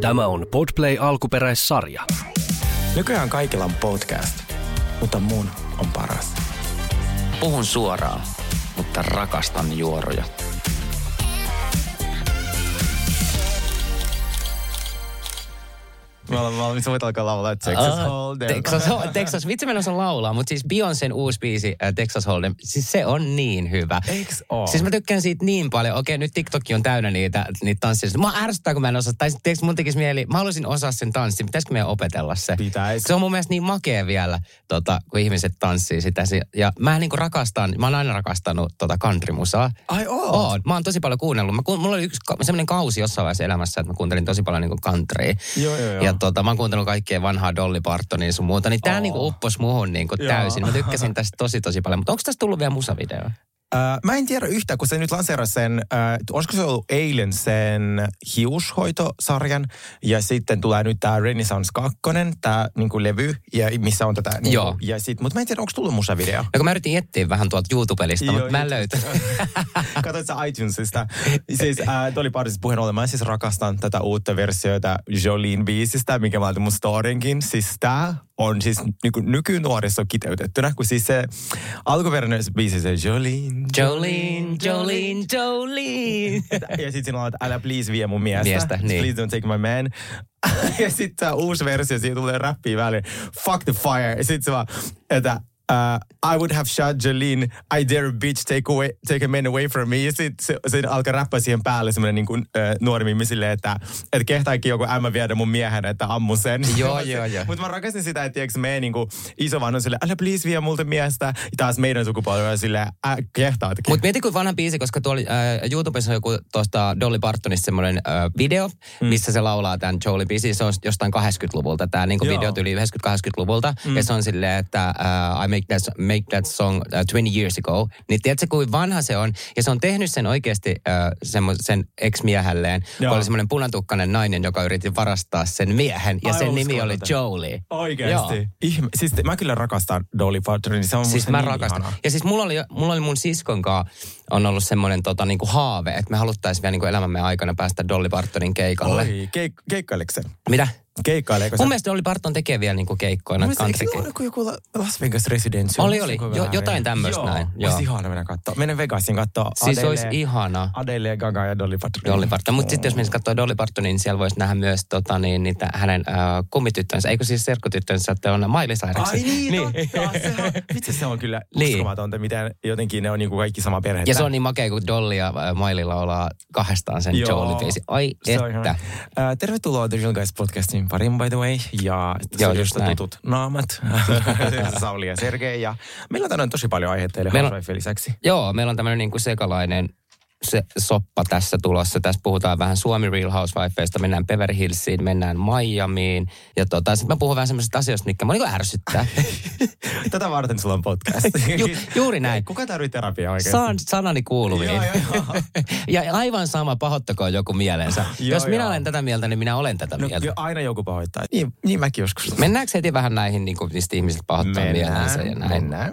Tämä on Podplay alkuperäissarja. Nykyään kaikilla on podcast, mutta mun on paras. Puhun suoraan, mutta rakastan juoroja. Me ollaan valmis, voit alkaa laulaa Texas Ah, Hold'em. Texas, Texas, vitsi mä en osaa laulaa, mutta siis Beyoncén uusi biisi äh, Texas Hold'em, siis se on niin hyvä. Eiks oo? Siis mä tykkään siitä niin paljon. Okei, nyt TikTok on täynnä niitä, niitä tansseja. Mä ärsyttää, kun mä en osaa. Tai tiiäks, mun tekisi mieli, mä haluaisin osaa sen tanssin. Pitäisikö meidän opetella se? Pitäis. Se on mun mielestä niin makea vielä, tota, kun ihmiset tanssii sitä. Si- Ja mä niinku rakastan, mä oon aina rakastanut tota countrymusaa. Ai oo? Oon. Mä oon tosi paljon kuunnellut. Mä, ku- mulla oli yksi semmoinen kausi jossain vaiheessa elämässä, että mä kuuntelin tosi paljon niinku countrya. Joo, joo, joo. Ja tota, mä oon kuuntellut kaikkea vanhaa Dolly Partonia sun muuta. Niin tää Oo. niinku uppos muhun niinku täysin. Mä tykkäsin tästä tosi tosi paljon. Mutta onko tästä tullut vielä musavideo? Äh, mä en tiedä yhtään, kun se nyt lanseerasi sen, äh, olisiko se ollut eilen sen hiushoitosarjan, ja sitten tulee nyt tämä Renaissance 2, tämä niinku levy, ja missä on tätä, niinku, Joo. ja sit, mutta mä en tiedä, onko tullut musavideo. No kun mä yritin etsiä vähän tuolta YouTube-lista, mutta mä en löytänyt. Katsoit sä iTunesista. Siis äh, Dolly Partonista puheen ollen, mä siis rakastan tätä uutta versiota Jolene biisistä, mikä mä laitan mun storinkin. Siis tää on siis niinku nykynuoriso kiteytettynä, kun siis se alkuperäinen biisi se Jolene. Jolene, Jolene, Jolene. Ja sitten siinä on, että älä please vie mun miestä. Miestä, niin. Please don't take my man. ja sitten tämä uusi versio, siinä tulee räppiä väliin. Fuck the fire. Ja sitten se vaan, että uh, I would have shot Jolene, I dare bitch take, away, take a man away from me. Ja sitten se, se alkaa räppää siihen päälle semmoinen niin kuin, uh, nuori mimmi silleen, että, että kehtaakin joku ämmä viedä mun miehen, että ammu sen. Joo, joo, joo. Mutta mä rakastin sitä, että tiiäks, me niin kuin, isovanhemmat on silleen, älä please vie multa miestä. Ja taas meidän sukupolvi on silleen, äh, kehtaatkin. Mutta mieti kuin vanha biisi, koska tuolla äh, YouTubessa on joku tuosta Dolly Partonista semmoinen äh, video, mm. missä se laulaa tämän Jolie biisi. Se on jostain 80-luvulta. Tämä niinku Joo. video tuli 90-80-luvulta. Mm. Ja se on silleen, että äh, I make that, make that song uh, 20 years ago. Niin tiedätkö, kuin vanha se on? Ja se on tehnyt sen oikeasti äh, semmo, sen ex-miehelleen. Kun Joo. oli semmoinen punatukkainen nainen, joka yritti varastaa sen miehen. Ja Ai, sen nimi oli. Jolie. Oikeesti? Joo. Ihme. Siis mä kyllä rakastan Dolly Partonin. Se on Siis mä niin rakastan. ihana. Ja siis mulla oli, mulla oli mun siskon kanssa on ollut semmoinen tota, niinku haave, että me haluttaisiin vielä niinku elämämme aikana päästä Dolly Partonin keikalle. Oi, keik- keikkaileeko se? Mitä? Keikkaileeko se? Mun mielestä Dolly Parton tekee vielä niinku keikkoja, Mun mielestä, eikö se ole joku, joku Las Vegas Residence? Oli, oli. Jo- jotain tämmöistä näin, Joo. Olisi ihana mennä katsoa. Menen Vegasin katsoa Siis Adele, olisi ihana. Adele ja Gaga ja Dolly Parton. Dolly Parton. Mutta sitten jos mennessä katsoa Dolly Partonin, niin siellä voisi nähdä myös tota, niin, niitä hänen äh, kummityttönsä, eikö siis serkkutyttönsä, että on Miley Cyrus. Ai niin, totta. Sehän, vitsi se on kyllä Niin. uskomatonta, miten jotenkin ne on niinku kaikki sama perhe. Ja se on niin makea, kun Dolly ja Miley laulaa kahdestaan sen Jolie-biisi. Ai Se on että. Äh, tervetuloa The Real Guys podcastin pariin by the way. Ja Joo, just näin. tutut naamat. Sauli ja Sergei. Ja meillä on tänään tosi paljon aiheita teille Meillä lisäksi. Joo, meillä on tämmöinen niinku sekalainen se soppa tässä tulossa. Tässä puhutaan vähän Suomi Real Housewifeista, mennään Beverly Hillsiin, mennään Miamiin. Ja tota, sitten mä puhun vähän semmoisista asioista, mitkä mua niinku ärsyttää. Tätä varten sulla on podcast. Ju, juuri näin. Kuka tarvitsee terapiaa oikeasti? Saan sanani kuuluviin. Joo, joo, joo. ja aivan sama, pahoittakoon joku mielensä. Joo, Jos minä joo. olen tätä mieltä, niin minä olen tätä No, mieltä. jo, aina joku pahoittaa. Niin, niin mäkin joskus. Mennäänkö heti vähän näihin, niin kuin, mistä ihmiset pahoittaa mielensä ja näin? mennään.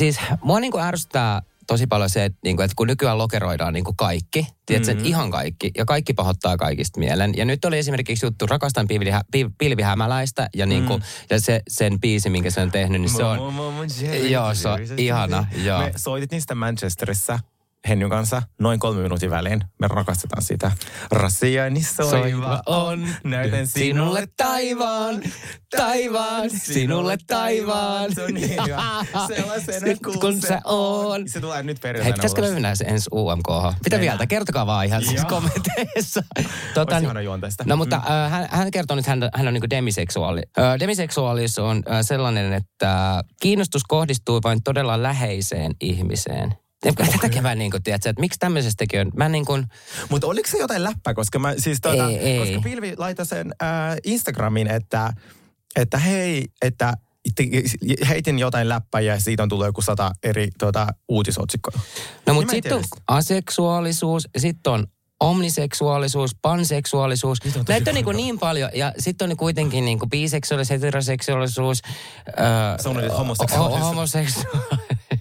Siis mua niin kuin ärsyttää tosi paljon se, että, niin kuin, että kun nykyään lokeroidaan niin kuin kaikki, tiedätkö, mm-hmm. ihan kaikki, ja kaikki pahoittaa kaikista mielen. Ja nyt oli esimerkiksi juttu Rakastan pilvihä, pil- pilvihämäläistä, ja, niin kuin, ja se, sen biisi, minkä se on tehnyt, niin se on... Joo, se on ihana, joo. Me soitit niistä Manchesterissa Hennyn kanssa noin kolme minuutin välein. Me rakastetaan sitä. Rasiani soiva on, näytän sinulle taivaan, taivaan, sinulle taivaan. Se on niin hyvä. Sellaisena Sit kun sä on. Se tulee nyt Hei, perjantaina pitäisikö me mennä se ensi UMK? Mitä Mennään. vielä? Kertokaa vaan ihan siis kommenteissa. Tota, niin-. No mutta mm. äh, hän, hän kertoo nyt, hän, hän on niin demiseksuaali. Äh, demiseksuaalisuus on äh, sellainen, että kiinnostus kohdistuu vain todella läheiseen ihmiseen. Okay. Tätäkin mä niin kuin, tiedätkö, että miksi tämmöisestäkin on, mä niin kuin, Mutta oliko se jotain läppää, koska mä siis tuota, Ei, ei. koska Pilvi laittoi sen äh, Instagramiin, että, että hei, että heitin jotain läppää ja siitä on tullut joku sata eri tuota, uutisotsikkoa. no Niin mutta en sitten on aseksuaalisuus, sitten on omniseksuaalisuus, panseksuaalisuus. On Näitä on niin, paljon. niin paljon. Ja sitten on kuitenkin niin kuin biseksuaalisuus, heteroseksuaalisuus. Äh, homoseksuaalisuus. ho- homoseksuaalisuus.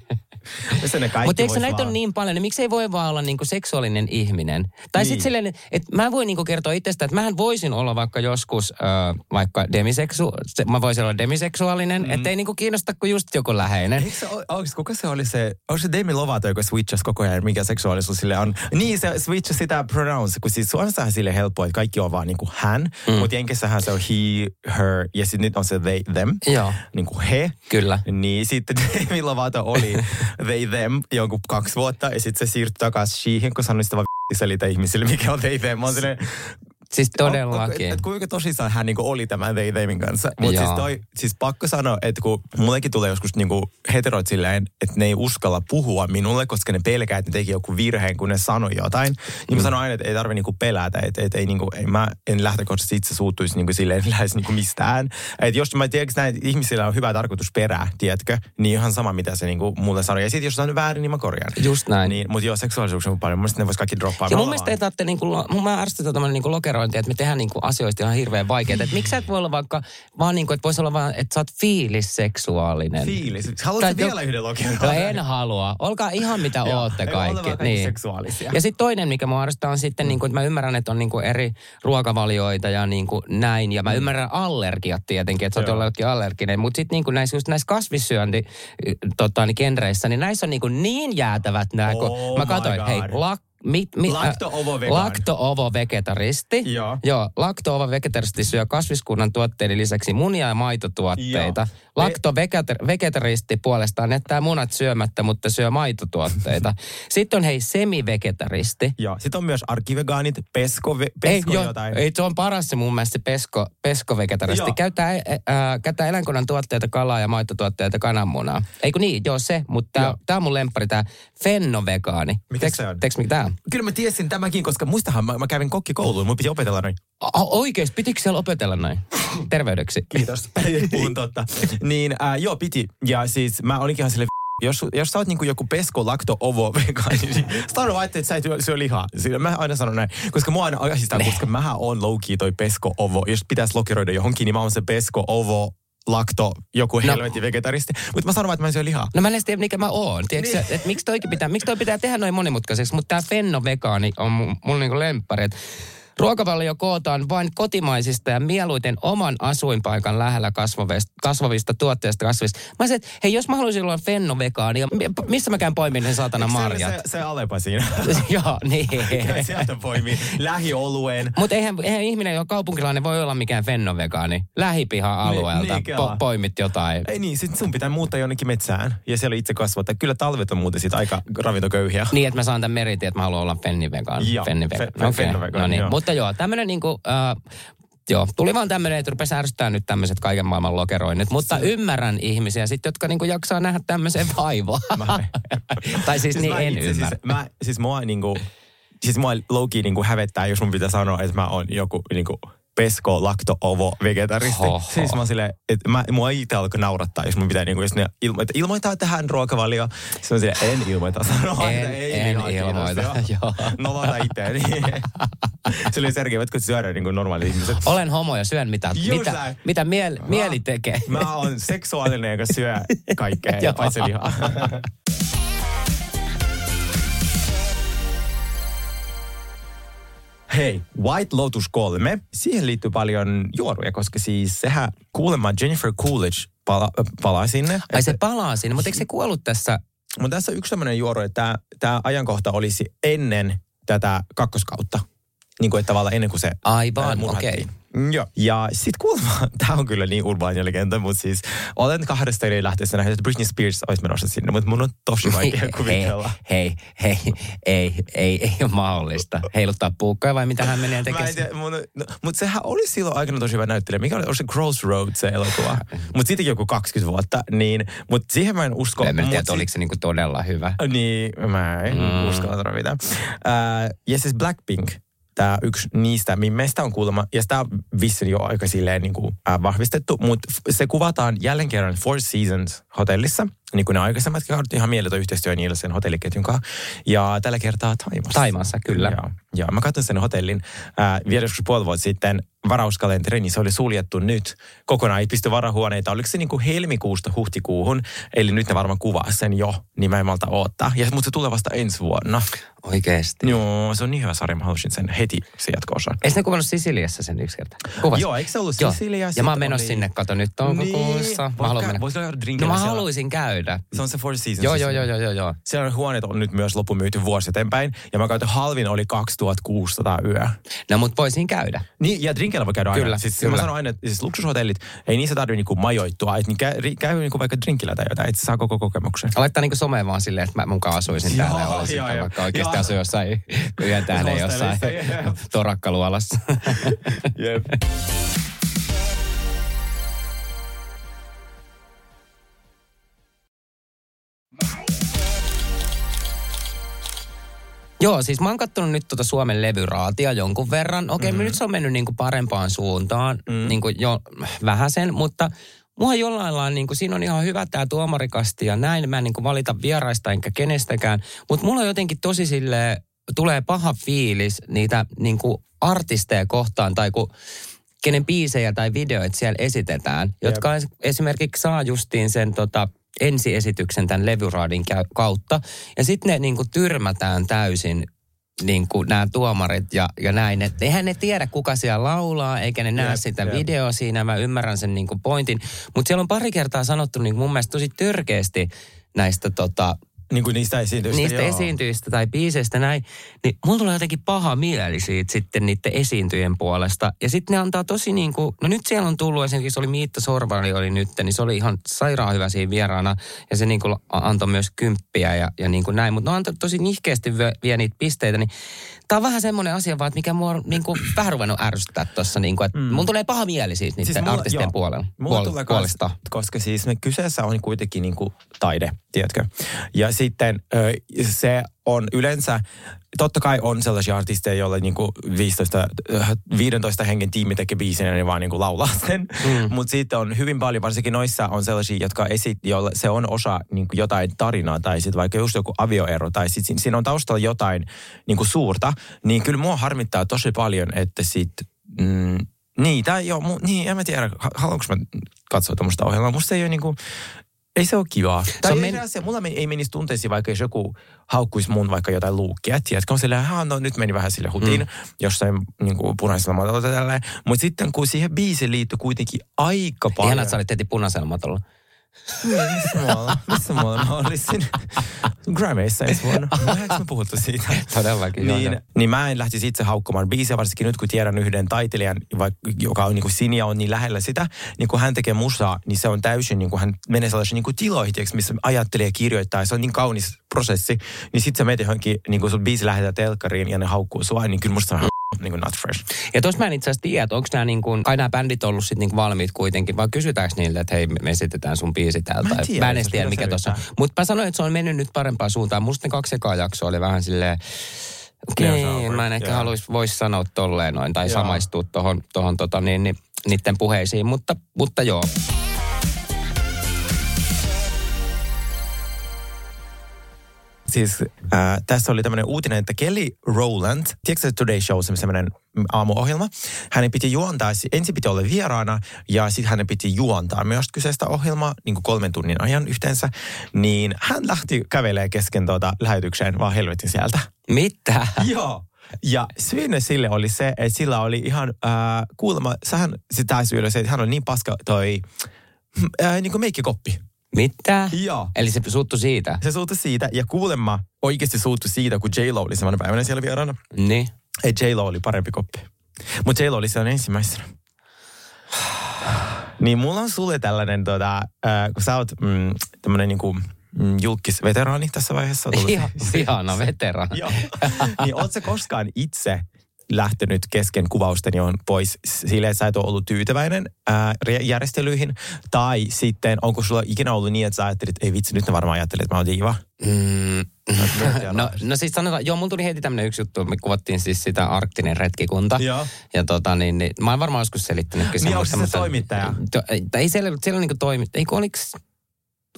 Mutta eikö näitä vaan- on niin paljon, niin miksei voi vaan olla niinku seksuaalinen ihminen? Tai niin. Sitten silleen, että mä voin niinku kertoa itsestä, että mähän voisin olla vaikka joskus äh, vaikka demiseksu, se, mä voisin olla demiseksuaalinen, mm. ettei niinku kiinnosta kuin just joku läheinen. Eikö se, ole- kuka se oli se, onko se Demi Lovato, joka switchasi koko ajan, mikä seksuaalisuus sille on? Niin, se switchasi sitä pronouns, kun siis Suomessahan sille helppoa, että kaikki on vaan niinku hän, mm. mutta Jenkissähän se on he, her, ja sitten nyt on se they, them, Joo. niinku he. Kyllä. Niin sitten Demi Lovato oli they, them jonkun kaksi vuotta, ja sitten se siirtyi takaisin shehin, kun sanoi sitä vaan selitä ihmisille, mikä on they, them. Mä oon silleen, Siis todellakin. Et, et kuinka tosissaan hän niinku oli tämän They Themin kanssa. Mutta siis, toi, siis pakko sanoa, että kun mullekin tulee joskus niinku heteroit silleen, että ne ei uskalla puhua minulle, koska ne pelkää, että ne teki joku virheen, kun ne sanoi jotain. Niin mä sanon aina, että ei tarvi niinku pelätä, että et, ei niinku, ei, mä en lähtökohtaisesti itse suuttuisi niinku silleen lähes niinku mistään. Että jos mä tiedän, että näin ihmisillä on hyvä tarkoitus perää, tiedätkö, niin ihan sama mitä se niinku mulle sanoi. Ja sitten jos on väärin, niin mä korjaan. Just näin. Niin, mutta joo, seksuaalisuus on paljon. Mun mielestä ne vois kaikki droppaa. Ja mun mielestä ei tarvitse, niinku, mun mä ärsytän tämmöinen niinku lokerointi, että me tehdään niinku asioista ihan hirveän vaikeita. Että miksi sä et voi olla vaikka, vaan niinku, että voisi olla vaan, että sä oot fiilisseksuaalinen. Fiilis. Haluatko Tai vielä yhden lokeron? No en halua. Olkaa ihan mitä ootte kaikki. kaikki seksuaalisia. Ja sitten toinen, mikä mua arvostaa, on sitten, niin kuin, että mä ymmärrän, että on niin kuin eri ruokavalioita ja niin kuin näin. Ja mä ymmärrän allergiat tietenkin, että sä oot jollekin allerginen. Mutta sitten niin kuin näissä, just näissä kasvissyönti tota, niin genreissä, niin näissä on niin, kuin niin jäätävät nämä. kun Oh mä katsoin, hei, God. Mit, mit, Lakto-ovo-vegaani. Lakto-ovo-vegetaristi. Joo. Joo, lakto-ovo-vegetaristi syö kasviskunnan tuotteiden lisäksi munia ja maitotuotteita. Joo. Lakto-vegetaristi puolestaan jättää munat syömättä, mutta syö maitotuotteita. Sitten on hei semi-vegetaristi. Joo. Sitten on myös arkivegaanit, pesko, ve, Ei, pesko joo, jotain. ei, se on paras se mun mielestä se pesko, pesko-vegetaristi. Joo. Käyttää, ä, ä, käyttää eläinkunnan tuotteita, kalaa ja maitotuotteita, kananmunaa. Eikö niin? Joo, se. Mutta tämä on mun lemppari, tämä fennovegaani. Mikä Teks- se on? Teks, mikä tää on? Kyllä mä tiesin tämäkin, koska muistahan mä, mä kävin kokkikouluun, mun piti opetella noin. O- oikeesti, pitikö siellä opetella näin? Terveydeksi. Kiitos. Puhun totta. Niin, äh, joo, piti. Ja siis mä olinkin ihan sille jos, jos sä oot niinku joku pesko, lakto, ovo, vegaani, niin sano vaan, että sä et syö lihaa. Siinä mä aina sanon näin. Koska mua aina ahdistaa, koska mähän on low toi pesko, ovo. Jos pitäisi lokeroida johonkin, niin mä oon se pesko, ovo, lakto, joku No. helvetin vegetaristi. Mutta mä sanon että mä en syö lihaa. No mä en tiedä, mikä mä oon. Tiedätkö, Niin. että miksi, toikin pitää, miksi toi pitää tehdä noin monimutkaiseksi? Mutta tämä fennovegaani on mun, mun niinku lemppari. Et Ruokavalio kootaan vain kotimaisista ja mieluiten oman asuinpaikan lähellä kasvavista, kasvavista tuotteista kasvista. Mä sanoin, että hei, jos mä haluaisin olla fennovegaani, mi- missä mä käyn poimin ne saatana marjat? Se, se Alepa siinä. Joo, niin. Sieltä poimii lähiolueen. Mutta eihän, eihän ihminen, joka kaupunkilainen, voi olla mikään fennovegaani. Lähipiha-alueelta Niin, niin, po, poimit jotain. Ei niin, sit sun pitää muuttaa jonnekin metsään ja siellä itse kasvattaa. Kyllä talvet on muuten sit aika ravintoköyhiä. Niin, että mä saan tämän meritin, että mä haluan olla fennivegaani. Joo, Fennivegaani. fe- fe- Okei, fennivegaani, no niin. joo. Mutta joo, tämmöinen niinku... Äh, Joo, tuli vaan tämmöinen, että rupesi ärsyttää nyt tämmöiset kaiken maailman lokeroinnit. Mutta ymmärrän ihmisiä sitten, jotka niinku jaksaa nähdä tämmöisen vaivaa. Tai siis, niin mä en itse ymmärrä. Siis, mä, siis mua niinku, siis mua low-key niinku hävettää, jos mun pitää sanoa, että mä oon joku niinku pesko, lakto, ovo, vegetaristi. Hoho. Siis mä oon silleen, että mä, mua itse alkoi naurattaa, jos mun pitää niinku, jos ne ilmo, että ilmoittaa tähän ruokavalio. Siis mä silleen, en ilmoita sanoa, En- että ei en lihaa, kiitos, ilmoita, joo. Nolota itseäni. se oli Sergei, voitko syödä niinku normaalit ihmiset? Olen homo ja syön mitä, Just mitä, näin. mitä miel, mieli tekee. Mä oon seksuaalinen, joka syö kaikkea, paitsi lihaa. Hei, White Lotus 3. Siihen liittyy paljon juoruja, koska siis sehän kuulemma Jennifer Coolidge pala, palaa sinne. Ai se palaa sinne, mutta eikö se kuollut tässä? Mutta tässä on yksi tämmöinen juoru, että tämä ajankohta olisi ennen tätä kakkoskautta. Niin kuin, että tavallaan ennen kuin se Aivan, okei. Mm, Joo. Ja sit kuulemma, tämä on kyllä niin urbaani legenda, mutta siis olen kahdesta eri lähteestä nähnyt, että Britney Spears olisi menossa sinne, mutta mun on tosi vaikea kuvitella. hei, hei, ei, ei, ei ole mahdollista. Heiluttaa puukkoja vai mitä hän menee Mä en tekemään? tiedä, no, mutta sehän oli silloin aikana tosi hyvä näyttelijä. Mikä oli, oli se Crossroads se elokuva? mutta siitäkin joku 20 vuotta, niin, mutta siihen mä en usko. En mä tiedä, mut että oliko se niinku todella hyvä. Niin, mä en Mm. uskalla mitään. Uh, ja siis Blackpink, tämä yksi niistä mimmeistä on kuulemma, ja sitä on vissiin jo aika silleen niin kuin, uh, vahvistettu, mutta se kuvataan jälleen kerran Four Seasons hotellissa. Niin kuin ne aikaisemmat kerrat, ihan mieletön yhteistyö niillä sen hotelliketjun kanssa. Ja tällä kertaa Taimassa. Taimassa, kyllä. Ja, ja mä katson sen hotellin äh, vielä joskus puoli vuotta sitten varauskalenteri, niin se oli suljettu nyt. Kokonaan ei pysty varahuoneita. Oliko se niin kuin helmikuusta huhtikuuhun? Eli nyt ne varmaan kuvaa sen jo, niin mä en malta odottaa. Ja, mutta se tulee vasta ensi vuonna. Oikeesti. Joo, se on niin hyvä sarja, mä haluaisin sen heti se jatko-osan. Eikö ne kuvannut Sisiliassa sen yksi kerta? Kuvas. Joo, eikö se ollut Joo. Sisilia? Ja mä oon menossa oli- sinne, kato nyt toukokuussa. Niin, mä haluan voisiko- mennä. voisiko käydä No mä haluaisin käydä. Se on se Four Seasons. Joo, joo, joo, joo, joo, joo. Siellä huoneet on nyt myös loppumyyty vuosi eteenpäin. Ja mä käytän halvin oli 2600 yö. No mut voisin käydä. Niin, ja drinkillä voi käydä aina. Kyllä, siis, kyllä. Mä sanon aina, että siis luksushotellit, ei niissä tarvitse niinku majoittua. Että niin käy, käy niinku vaikka drinkillä tai jotain, että saa koko kokemuksen. Laittaa niinku someen vaan silleen, että mä mukaan asuisin Joo, täällä ja olisin joo, täällä, joo. vaikka oikeasti Joo. asu jossain yhden tähden jossain torakkaluolassa. Jep. Joo, siis mä oon kattonut nyt tuota Suomen levyraatia jonkun verran. Okei, mm-hmm. nyt se on mennyt niinku parempaan suuntaan, mm. niinku jo vähän sen, mutta mua jollain lailla, niinku, siinä on ihan hyvä tämä tuomarikasti ja näin. Mä en niinku valita vieraista enkä kenestäkään, mutta mulla on jotenkin tosi sille tulee paha fiilis niitä niinku artisteja kohtaan tai kun kenen biisejä tai videoita siellä esitetään, jotka es- esimerkiksi saa justiin sen tota, ensiesityksen tämän levyraadin kautta. Ja sitten ne niinku tyrmätään täysin niin kuin nämä tuomarit ja, ja näin. Että eihän ne tiedä, kuka siellä laulaa, eikä ne näe Jep, sitä jep. videoa siinä. Mä ymmärrän sen niin kuin pointin. Mutta siellä on pari kertaa sanottu niin kuin mun mielestä tosi törkeästi näistä tota, Niin kuin niistä esiintyistä. niistä joo. esiintyjistä tai biiseistä näin, niin mulla tulee jotenkin paha mieli siitä sitten niiden esiintyjen puolesta. Ja sitten ne antaa tosi niin kuin, no nyt siellä on tullut esimerkiksi, se oli Miitta Sorvari oli nyt, niin se oli ihan sairaan hyvä siinä vieraana. Ja se niin kuin antoi myös kymppiä ja, ja niin kuin näin. Mutta ne antoi tosi nihkeästi vie, vie niitä pisteitä, niin Tämä on vähän semmoinen asia vaan, että mikä mua on niin kuin vähän ruvennut ärsyttää tuossa. Niin kuin, että mm. mun tulee paha mieli siitä niiden siis mulla- artistien joo. puolella, Mulla puol- tulee puolesta. koska siis me kyseessä on kuitenkin niinku taide, tiedätkö? Ja sitten se on yleensä, totta kai on sellaisia artisteja, joille niinku 15, ö, 15 hengen tiimi tekee biisin ja ne vaan niinku laulaa sen. Mm. Mutta sitten on hyvin paljon, varsinkin noissa on sellaisia, jotka esit, joille se on osa niinku jotain tarinaa tai sitten vaikka just joku avioero tai sitten siinä on taustalla jotain niinku suurta, niin kyllä mua harmittaa tosi paljon, että sitten mm, niin, tai joo, mu, niin, en mä tiedä, ha- haluanko mä katsoa tuommoista ohjelmaa. Musta ei ole niinku, ei se ole kivaa. Tai on men- se, mulla ei menisi tunteisiin, vaikka jos joku haukkuisi mun vaikka jotain luukkia. Tiedätkö, on silleen, "Haa, no nyt meni vähän sille hutiin, mm. jossain niinku, punaisella matolla tälleen. Mutta sitten kun siihen biisiin liittyy kuitenkin aika paljon. Ihanaa, että sä olit heti punaisella matolla. Missä muualla? Missä muualla mä olisin? Grammyissa ensi vuonna. Eikö me puhuttu siitä? Todellakin, Niin, joo. niin mä en lähtisi itse haukkumaan biisiä, varsinkin nyt kun tiedän yhden taiteilijan, joka on niin kuin Sinja on niin lähellä sitä, niin kun hän tekee musaa, niin se on täysin, niin kuin hän menee sellaisiin niin kuin tiloihin, tiiäks, missä ajattelee ja kirjoittaa, ja se on niin kaunis prosessi, niin sitten sä menet johonkin, niin kuin sun biisi lähetetään telkkariin ja ne haukkuu sua, niin kyllä musta on niin kuin not fresh. Ja tuossa mä en itse asiassa tiedä, että onko nämä niin kuin, kai nämä bändit ollut sit niin kuin valmiit kuitenkin, vai kysytäänkö niille, että hei, me esitetään sun biisi täältä. Mä en tiedä, mä en edes tiedä, mikä tuossa on. Mutta mä sanoin, että se on mennyt nyt parempaan suuntaan. Musta ne kaksi ekaa jaksoa oli vähän silleen, okei, Yeah, se on okay, mä en ehkä joo. haluaisi, voisi sanoa tolleen noin, tai Joo. samaistua tuohon tohon, tota, niin, niin, niiden puheisiin, mutta, mutta joo. Siis äh, tässä oli tämmöinen uutinen, että Kelly Rowland, tiedätkö se Today Show, se semmoinen aamuohjelma, hänen piti juontaa, ensin piti olla vieraana ja sitten hänen piti juontaa myös kyseistä ohjelmaa niin kuin kolmen tunnin ajan yhteensä, niin hän lähti kävelee kesken tuota lähetykseen vaan helvetin sieltä. Mitä? Joo. Ja syynä sille oli se, että sillä oli ihan äh, kuulemma, sehän sitä syy se, että hän on niin paska toi äh, niin kuin meikkikoppi. Mitä? Joo. Eli se suuttu siitä? Se suuttui siitä, ja kuulemma oikeasti suuttui siitä, kun J-Lo oli samana päivänä siellä vieraana. Niin. Ei, J-Lo oli parempi koppi. Mutta J-Lo oli siellä ensimmäisenä. niin mulla on sulle tällainen, tota, äh, kun sä oot mm, tämmönen niinku, mm, julkisveteraani tässä vaiheessa. Ihan, ihana veteraani. Joo. niin oot sä koskaan itse lähtenyt kesken kuvausten johon pois silleen, että sä et ole ollut tyytyväinen ää, järjestelyihin? Tai sitten onko sulla ikinä ollut niin, että sä ajattelit, että ei vitsi, nyt ne varmaan ajattelee, että mä oon diiva? Mm. No, no siis sanotaan, joo, mulla tuli heti tämmöinen yksi juttu, me kuvattiin siis sitä arktinen retkikunta. Joo. Ja tota niin, niin mä oon varmaan joskus selittänyt. Niin, onko se se toimittaja? To, ei, ei siellä, siellä niinku toimittaja, eikö oliks,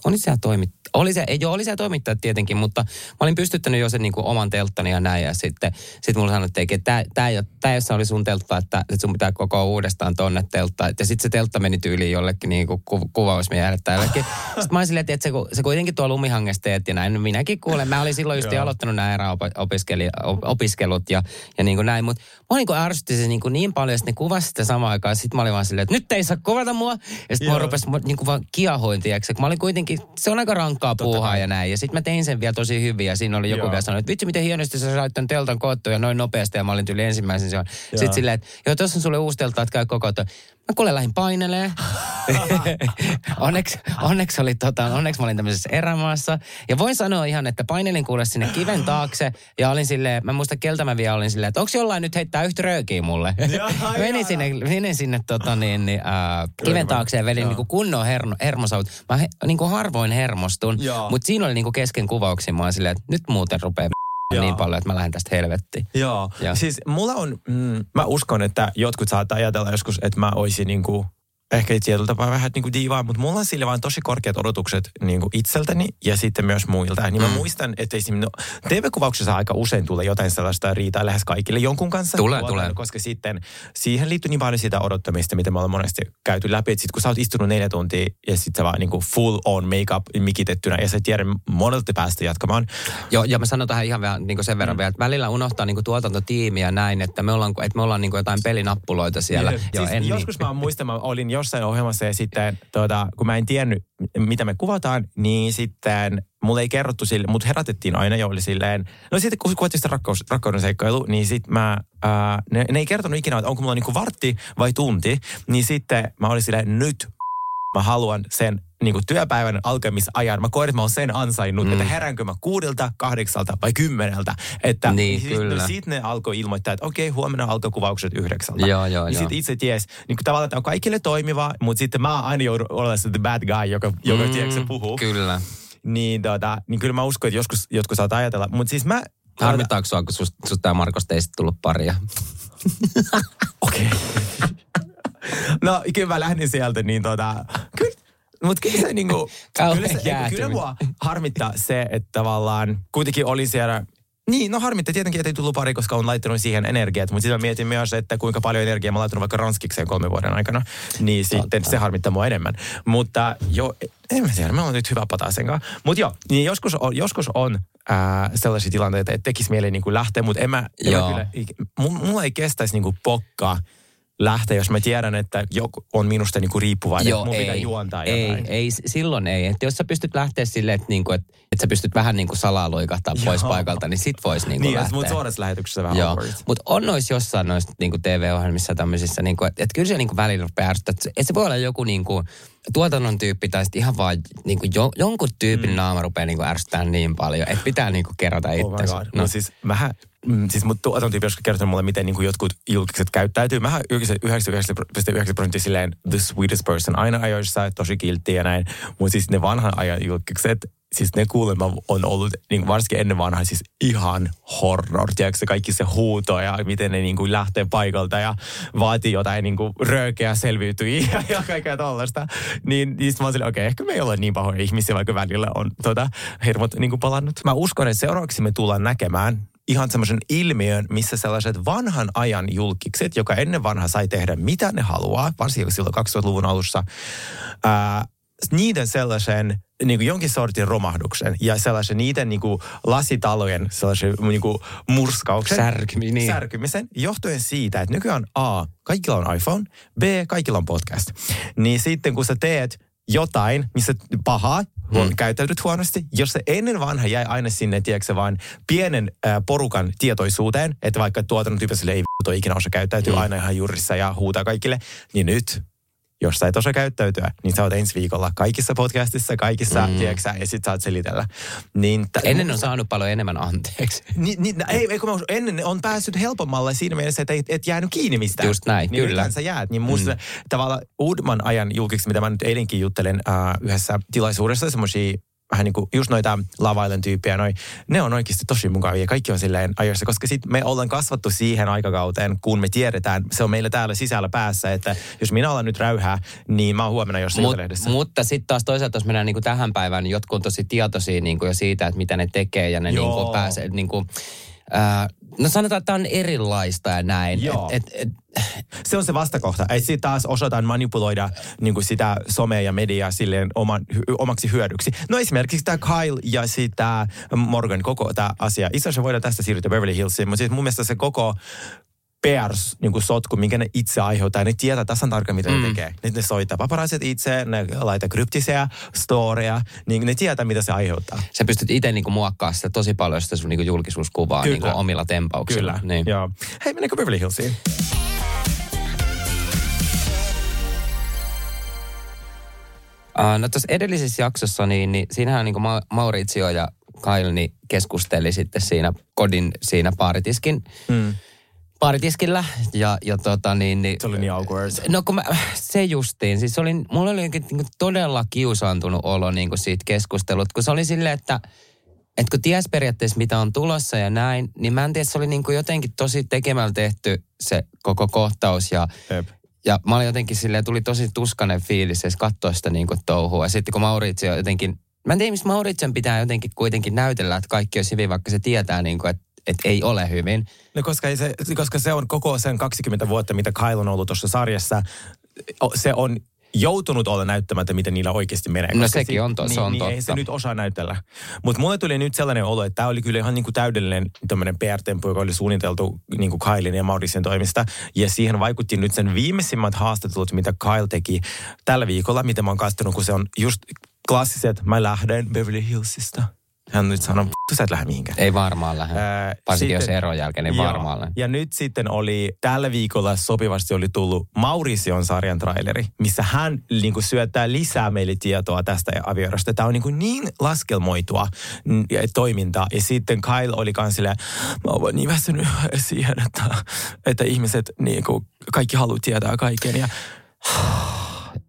oli siellä toimit, oli se, ei, joo, oli siellä toimittajat tietenkin, mutta mä olin pystyttänyt jo sen niin kuin oman telttani ja näin. Ja sitten sit mulla sanottiin, että tämä ei, tää, jos oli sun teltta, että, että sun pitää koko uudestaan tonne teltta. Ja sitten se teltta meni tyyliin jollekin niin kuin ku, kuvausmiehelle tai jollekin. Sitten mä olin silleen, että se, se kuitenkin tuo lumihangesta teet ja näin. Minäkin kuulen. Mä olin silloin just aloittanut nämä eräopiskelut ja, ja niin kuin näin. Mutta mä niin ärsytti se niin, kuin niin paljon, että ne kuvasi sitä samaan aikaan. Sitten mä olin vaan silleen, että nyt ei saa kuvata mua. Ja sitten mä rupesi niin kuin vaan kiahoin, tiedätkö? Mä olin kuitenkin, se on aika rankkaa puuhaa ja näin. Ja sitten mä tein sen vielä tosi hyvin ja siinä oli joku Joo. vielä sanonut, että vitsi miten hienosti sä sait tämän teltan koottua ja noin nopeasti. Ja mä olin tyyli ensimmäisen se on. Sitten silleen, että joo, tuossa on sulle uusi teltta, että käy koko ajan. Mä kuule lähdin painelee. onneksi, onneksi, oli, tota, onneksi mä olin tämmöisessä erämaassa. Ja voin sanoa ihan, että painelin kuule sinne kiven taakse. Ja olin silleen, mä muistan keltä mä vielä olin silleen, että onko jollain nyt heittää yhtä röökiä mulle. menin sinne, menin sinne tota, niin, niin, äh, kiven taakse ja vedin niin kunnon her- hermosaut. Mä he, niin kuin harvoin hermostun. Mutta siinä oli niin kuin kesken kuvauksia. Mä silleen, että nyt muuten rupeaa Joo. niin paljon, että mä lähden tästä helvettiin. Joo. Ja. Siis mulla on, mm, mä uskon, että jotkut saattaa ajatella joskus, että mä olisin niin kuin ehkä tietyllä tapaa vähän niin kuin diivaa, mutta mulla on sille vaan tosi korkeat odotukset niin kuin itseltäni ja sitten myös muilta. Niin mä mm. muistan, että esimerkiksi no, TV-kuvauksessa aika usein tulee jotain sellaista riitaa lähes kaikille jonkun kanssa. Tulee, tulee. Koska sitten siihen liittyy niin paljon sitä odottamista, mitä me ollaan monesti käyty läpi. Että sitten kun sä oot istunut neljä tuntia ja sitten sä vaan niin kuin full on makeup mikitettynä ja sä tiedät monelta päästä jatkamaan. Joo, ja mä sanon tähän ihan vielä niin kuin sen verran mm. vielä, että välillä unohtaa niin kuin tuotantotiimiä näin, että me ollaan, että me ollaan niin kuin jotain pelinappuloita siellä. Joo, siis en joskus niin. mä muistan, mä olin jo jossain ohjelmassa ja sitten tuota, kun mä en tiennyt, mitä me kuvataan, niin sitten mulle ei kerrottu sille, mutta herätettiin aina jo oli silleen, no sitten kun kuvattiin sitä rakkaus, rakkauden seikkailu, niin sitten mä, ää, ne, ne, ei kertonut ikinä, että onko mulla niinku vartti vai tunti, niin sitten mä olin silleen, nyt mä haluan sen niin kuin työpäivän alkamisajan, mä koen, että mä oon sen ansainnut, mm. että heränkö mä kuudelta, kahdeksalta vai kymmeneltä. Että niin, sit, no, sit ne alkoi ilmoittaa, että okei, huomenna alkoi kuvaukset yhdeksältä. Joo, joo, ja sitten itse ties, niin kuin tavallaan tämä on kaikille toimiva, mutta sitten mä aina joudun olemaan se the bad guy, joka, joka mm, tiedätkö, puhuu. Kyllä. Niin, tota, niin kyllä mä uskon, että joskus jotkut saat ajatella. Mutta siis mä... Harmittaako sua, kun susta, susta ja Markosta ei tullut paria? Okei. no, kyllä mä lähdin sieltä, niin tota, kyllä mutta kyllä se niinku, kyllä, se, kyllä mua harmittaa se, että tavallaan kuitenkin oli siellä niin, no harmittaa tietenkin, että ei tullut pari, koska on laittanut siihen energiaa. Mutta sitten mä mietin myös, että kuinka paljon energiaa mä oon laittanut vaikka ranskikseen kolme vuoden aikana. Niin Totta. sitten se harmittaa mua enemmän. Mutta jo, en mä tiedä, mä oon nyt hyvä pataa sen kanssa. Mutta joo, niin joskus on, joskus on ää, sellaisia tilanteita, että tekisi mieli niin kuin lähteä, mutta en mä, en mä kyllä, mulla ei kestäisi niin kuin pokkaa lähteä, jos mä tiedän, että joku on minusta niinku riippuvainen, Joo, mun ei, pitää juontaa ei, jotain. Ei, silloin ei. Että jos sä pystyt lähteä silleen, että, niinku, että, että sä pystyt vähän niinku salaa loikahtaa pois paikalta, niin sit vois niinku niin, lähteä. Niin, mutta suorassa lähetyksessä vähän Joo. Mutta on noissa jossain noissa niinku TV-ohjelmissa tämmöisissä, niinku, että, että kyllä se niinku välillä rupeaa että se voi olla joku niinku, tuotannon tyyppi tai sitten ihan vaan niin kuin jo, jonkun tyypin mm. naama rupeaa niin ärsyttämään niin paljon, että pitää niin kuin kerrata itse. Oh no. no siis mähän, mm, siis mut tuotannon tyyppi joskus kertonut mulle, miten niin kuin jotkut julkiset käyttäytyy. Mähän 99,9 prosenttia silleen the sweetest person. Aina ajoissa tosi kilttiä ja näin. Mutta siis ne vanhan ajan julkiset, siis ne kuulemma on ollut, niin varsinkin ennen vanhaa, siis ihan horror. Tiedätkö kaikki se huuto ja miten ne niin kuin lähtee paikalta ja vaatii jotain niin kuin röökeä selviytyjiä ja, ja kaikkea tollaista. Niin, niin mä okei, okay, ehkä me ei ole niin pahoja ihmisiä, vaikka välillä on tota, hermot niin kuin palannut. Mä uskon, että seuraavaksi me tullaan näkemään ihan semmoisen ilmiön, missä sellaiset vanhan ajan julkikset, joka ennen vanha sai tehdä mitä ne haluaa, varsinkin silloin 2000-luvun alussa, ää, niiden sellaisen niin kuin jonkin sortin romahduksen ja sellaisen niiden niin kuin lasitalojen sellaisen niin kuin murskauksen. Särkymi, niin. Särkymisen johtuen siitä, että nykyään A, kaikilla on iPhone, B, kaikilla on podcast. Niin sitten kun sä teet jotain, missä pahaa, hmm. käyttäytyt huonosti. Jos se ennen vanha jäi aina sinne, tiedätkö vaan pienen äh, porukan tietoisuuteen, että vaikka tuotannon tyyppiselle ei toi ikinä osa käyttäytyy hmm. aina ihan jurissa ja huutaa kaikille, niin nyt jos sä et osaa käyttäytyä, niin sä oot ensi viikolla kaikissa podcastissa, kaikissa, mm. tiedätkö ja sit saat selitellä. Niin t- ennen on saanut paljon enemmän anteeksi. Ni, ni, ei, ei, kun mä, ennen on päässyt helpommalle siinä mielessä, että et, et jäänyt kiinni mistään. Just näin, niin kyllä. sä jäät. Niin musta mm. tavallaan uudemman ajan julkiksi, mitä mä nyt eilenkin juttelen uh, yhdessä tilaisuudessa, semmoisia vähän niin kuin just noita lavailen tyyppiä, noi, ne on oikeasti tosi mukavia. Kaikki on silleen ajoissa, koska sit me ollaan kasvattu siihen aikakauteen, kun me tiedetään, se on meillä täällä sisällä päässä, että jos minä olen nyt räyhää, niin mä oon huomenna jossain Mut, lehdessä. mutta sitten taas toisaalta, jos mennään niinku tähän päivään, niin jotkut on tosi tietoisia niinku jo siitä, että mitä ne tekee ja ne Joo. niinku pääsee, niinku, ää, no sanotaan, että tämä on erilaista ja näin. Joo. Et, et, et, Se on se vastakohta. Että sitten taas osataan manipuloida niin kuin sitä somea ja mediaa silleen oman, hy, omaksi hyödyksi. No esimerkiksi tämä Kyle ja sitä Morgan, koko tämä asia. Itse asiassa voidaan tästä siirtyä Beverly Hillsiin, mutta siis mun mielestä se koko PR niin kuin sotku, minkä ne itse aiheuttaa. Ne tietää tasan tarkkaan, mitä mm. ne tekee. Nyt ne soittaa paparazit itse, ne laittaa kryptisiä storeja, niin ne tietää, mitä se aiheuttaa. sä pystyt itse niinku muokkaamaan sitä tosi paljon sitä sun niinku julkisuuskuvaa Kyllä. niinku omilla tempauksilla. Kyllä. Niin. Joo. Hei, mennäänkö Beverly Hillsiin? Uh, no tuossa edellisessä jaksossa, niin, niin siinähän niin Ma- Maurizio ja Kyle niin keskusteli sitten siinä kodin siinä baaritiskin, Mm. Baaritiskillä. Ja, ja tota niin, niin Se oli niin awkward. No kun mä, se justiin, siis oli, mulla oli niin todella kiusaantunut olo niin kuin siitä keskustelut, kun se oli silleen, että et kun ties periaatteessa mitä on tulossa ja näin, niin mä en tiedä, se oli niin kuin jotenkin tosi tekemällä tehty se koko kohtaus ja, Jep. ja mä olin jotenkin silleen, tuli tosi tuskanen fiilis edes katsoa sitä niin kuin touhua. Ja sitten kun Maurizio jotenkin, mä en tiedä, mistä Maurizion pitää jotenkin kuitenkin näytellä, että kaikki olisi hyvin, vaikka se tietää niin kuin, että, että ei ole hyvin. No koska, ei se, koska se on koko sen 20 vuotta, mitä Kyle on ollut tuossa sarjassa, se on joutunut olla näyttämättä, miten niillä oikeasti menee. No sekin on to- se niin, on niin, Ei totta. se nyt osaa näytellä. Mutta mulle tuli nyt sellainen olo, että tämä oli kyllä ihan niinku täydellinen tämmöinen PR-tempo, joka oli suunniteltu niinku Kylen ja Mauricien toimista. Ja siihen vaikutti nyt sen viimeisimmät haastattelut, mitä Kyle teki tällä viikolla, mitä mä oon katsonut, kun se on just klassiset, mä lähden Beverly Hillsista. Hän nyt sanoo, "Vittu, sä et lähde mihinkään. Ei varmaan lähde. Ää, Varsinkin jos sitten- eron jälkeen, niin Joo. varmaan lähde. Ja nyt sitten oli, tällä viikolla sopivasti oli tullut Maurision sarjan traileri, missä hän niin kuin syöttää lisää meille tietoa tästä avioerosta. Tämä on niin, kuin niin laskelmoitua mm, toimintaa. Ja sitten Kyle oli kans silleen, mä oon niin väsynyt siihen, että, että ihmiset niin kuin, kaikki haluaa tietää kaiken. Ja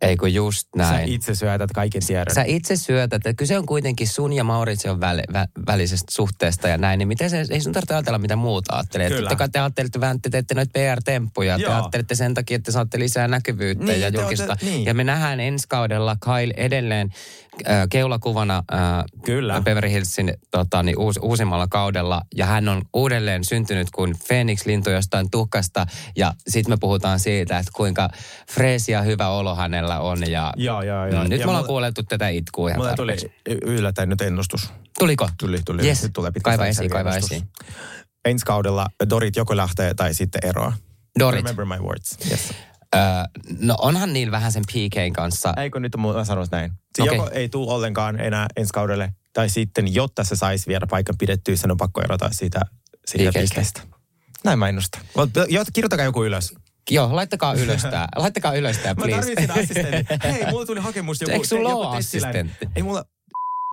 Ei kun just sä näin. itse syötät kaiken tiedon. Sä itse syötät, että kyse on kuitenkin sun ja Mauritsion väl, vä, välisestä suhteesta ja näin, niin miten se, ei sun tarvitse ajatella, mitä muut ajattelee. Kyllä. Totta kai te ajattelette vähän, että te teette noita PR-temppuja, te Joo. ajattelette sen takia, että saatte lisää näkyvyyttä Niin, ja te julkista. ootte- niin. Ja me nähdään ensi kaudella Kyle edelleen äh, keulakuvana äh, Kyllä. Beverly Hillsin tota, niin uus, uusimmalla kaudella ja hän on uudelleen syntynyt kuin Phoenix-lintu jostain tuhkasta ja sitten me puhutaan siitä, että kuinka freesi ja hyvä olo hänellä on ja Joo, joo, joo. Mm, nyt Ja me ollaan mulla- kuulettu tätä itkua ihan Mulle tuli yllättäen nyt ennustus. Tuliko? Tuli, tuli. Yes. Nyt tulee pitkä Kaiva esiin, kaiva ennustus. esiin. Ensi kaudella Dorit joko lähtee tai sitten eroa. Dorit. Remember my words. Yes. Öö, no onhan niillä vähän sen PKn kanssa. Eikö nyt mä sanon näin? Se Okei. joko ei tule ollenkaan enää ensi kaudelle, tai sitten jotta se saisi vielä paikan pidettyä, sen on pakko erota siitä, siitä PK:stä. PKstä. Näin mä ennustan. Jo, kirjoitakaa joku ylös. Joo, laittakaa ylös tää. Laittakaa ylös tää, Mä please. tarvitsin assistentin. Hei, mulla tuli hakemus joku. Eikö sulla ole assistentti? Ei mulla...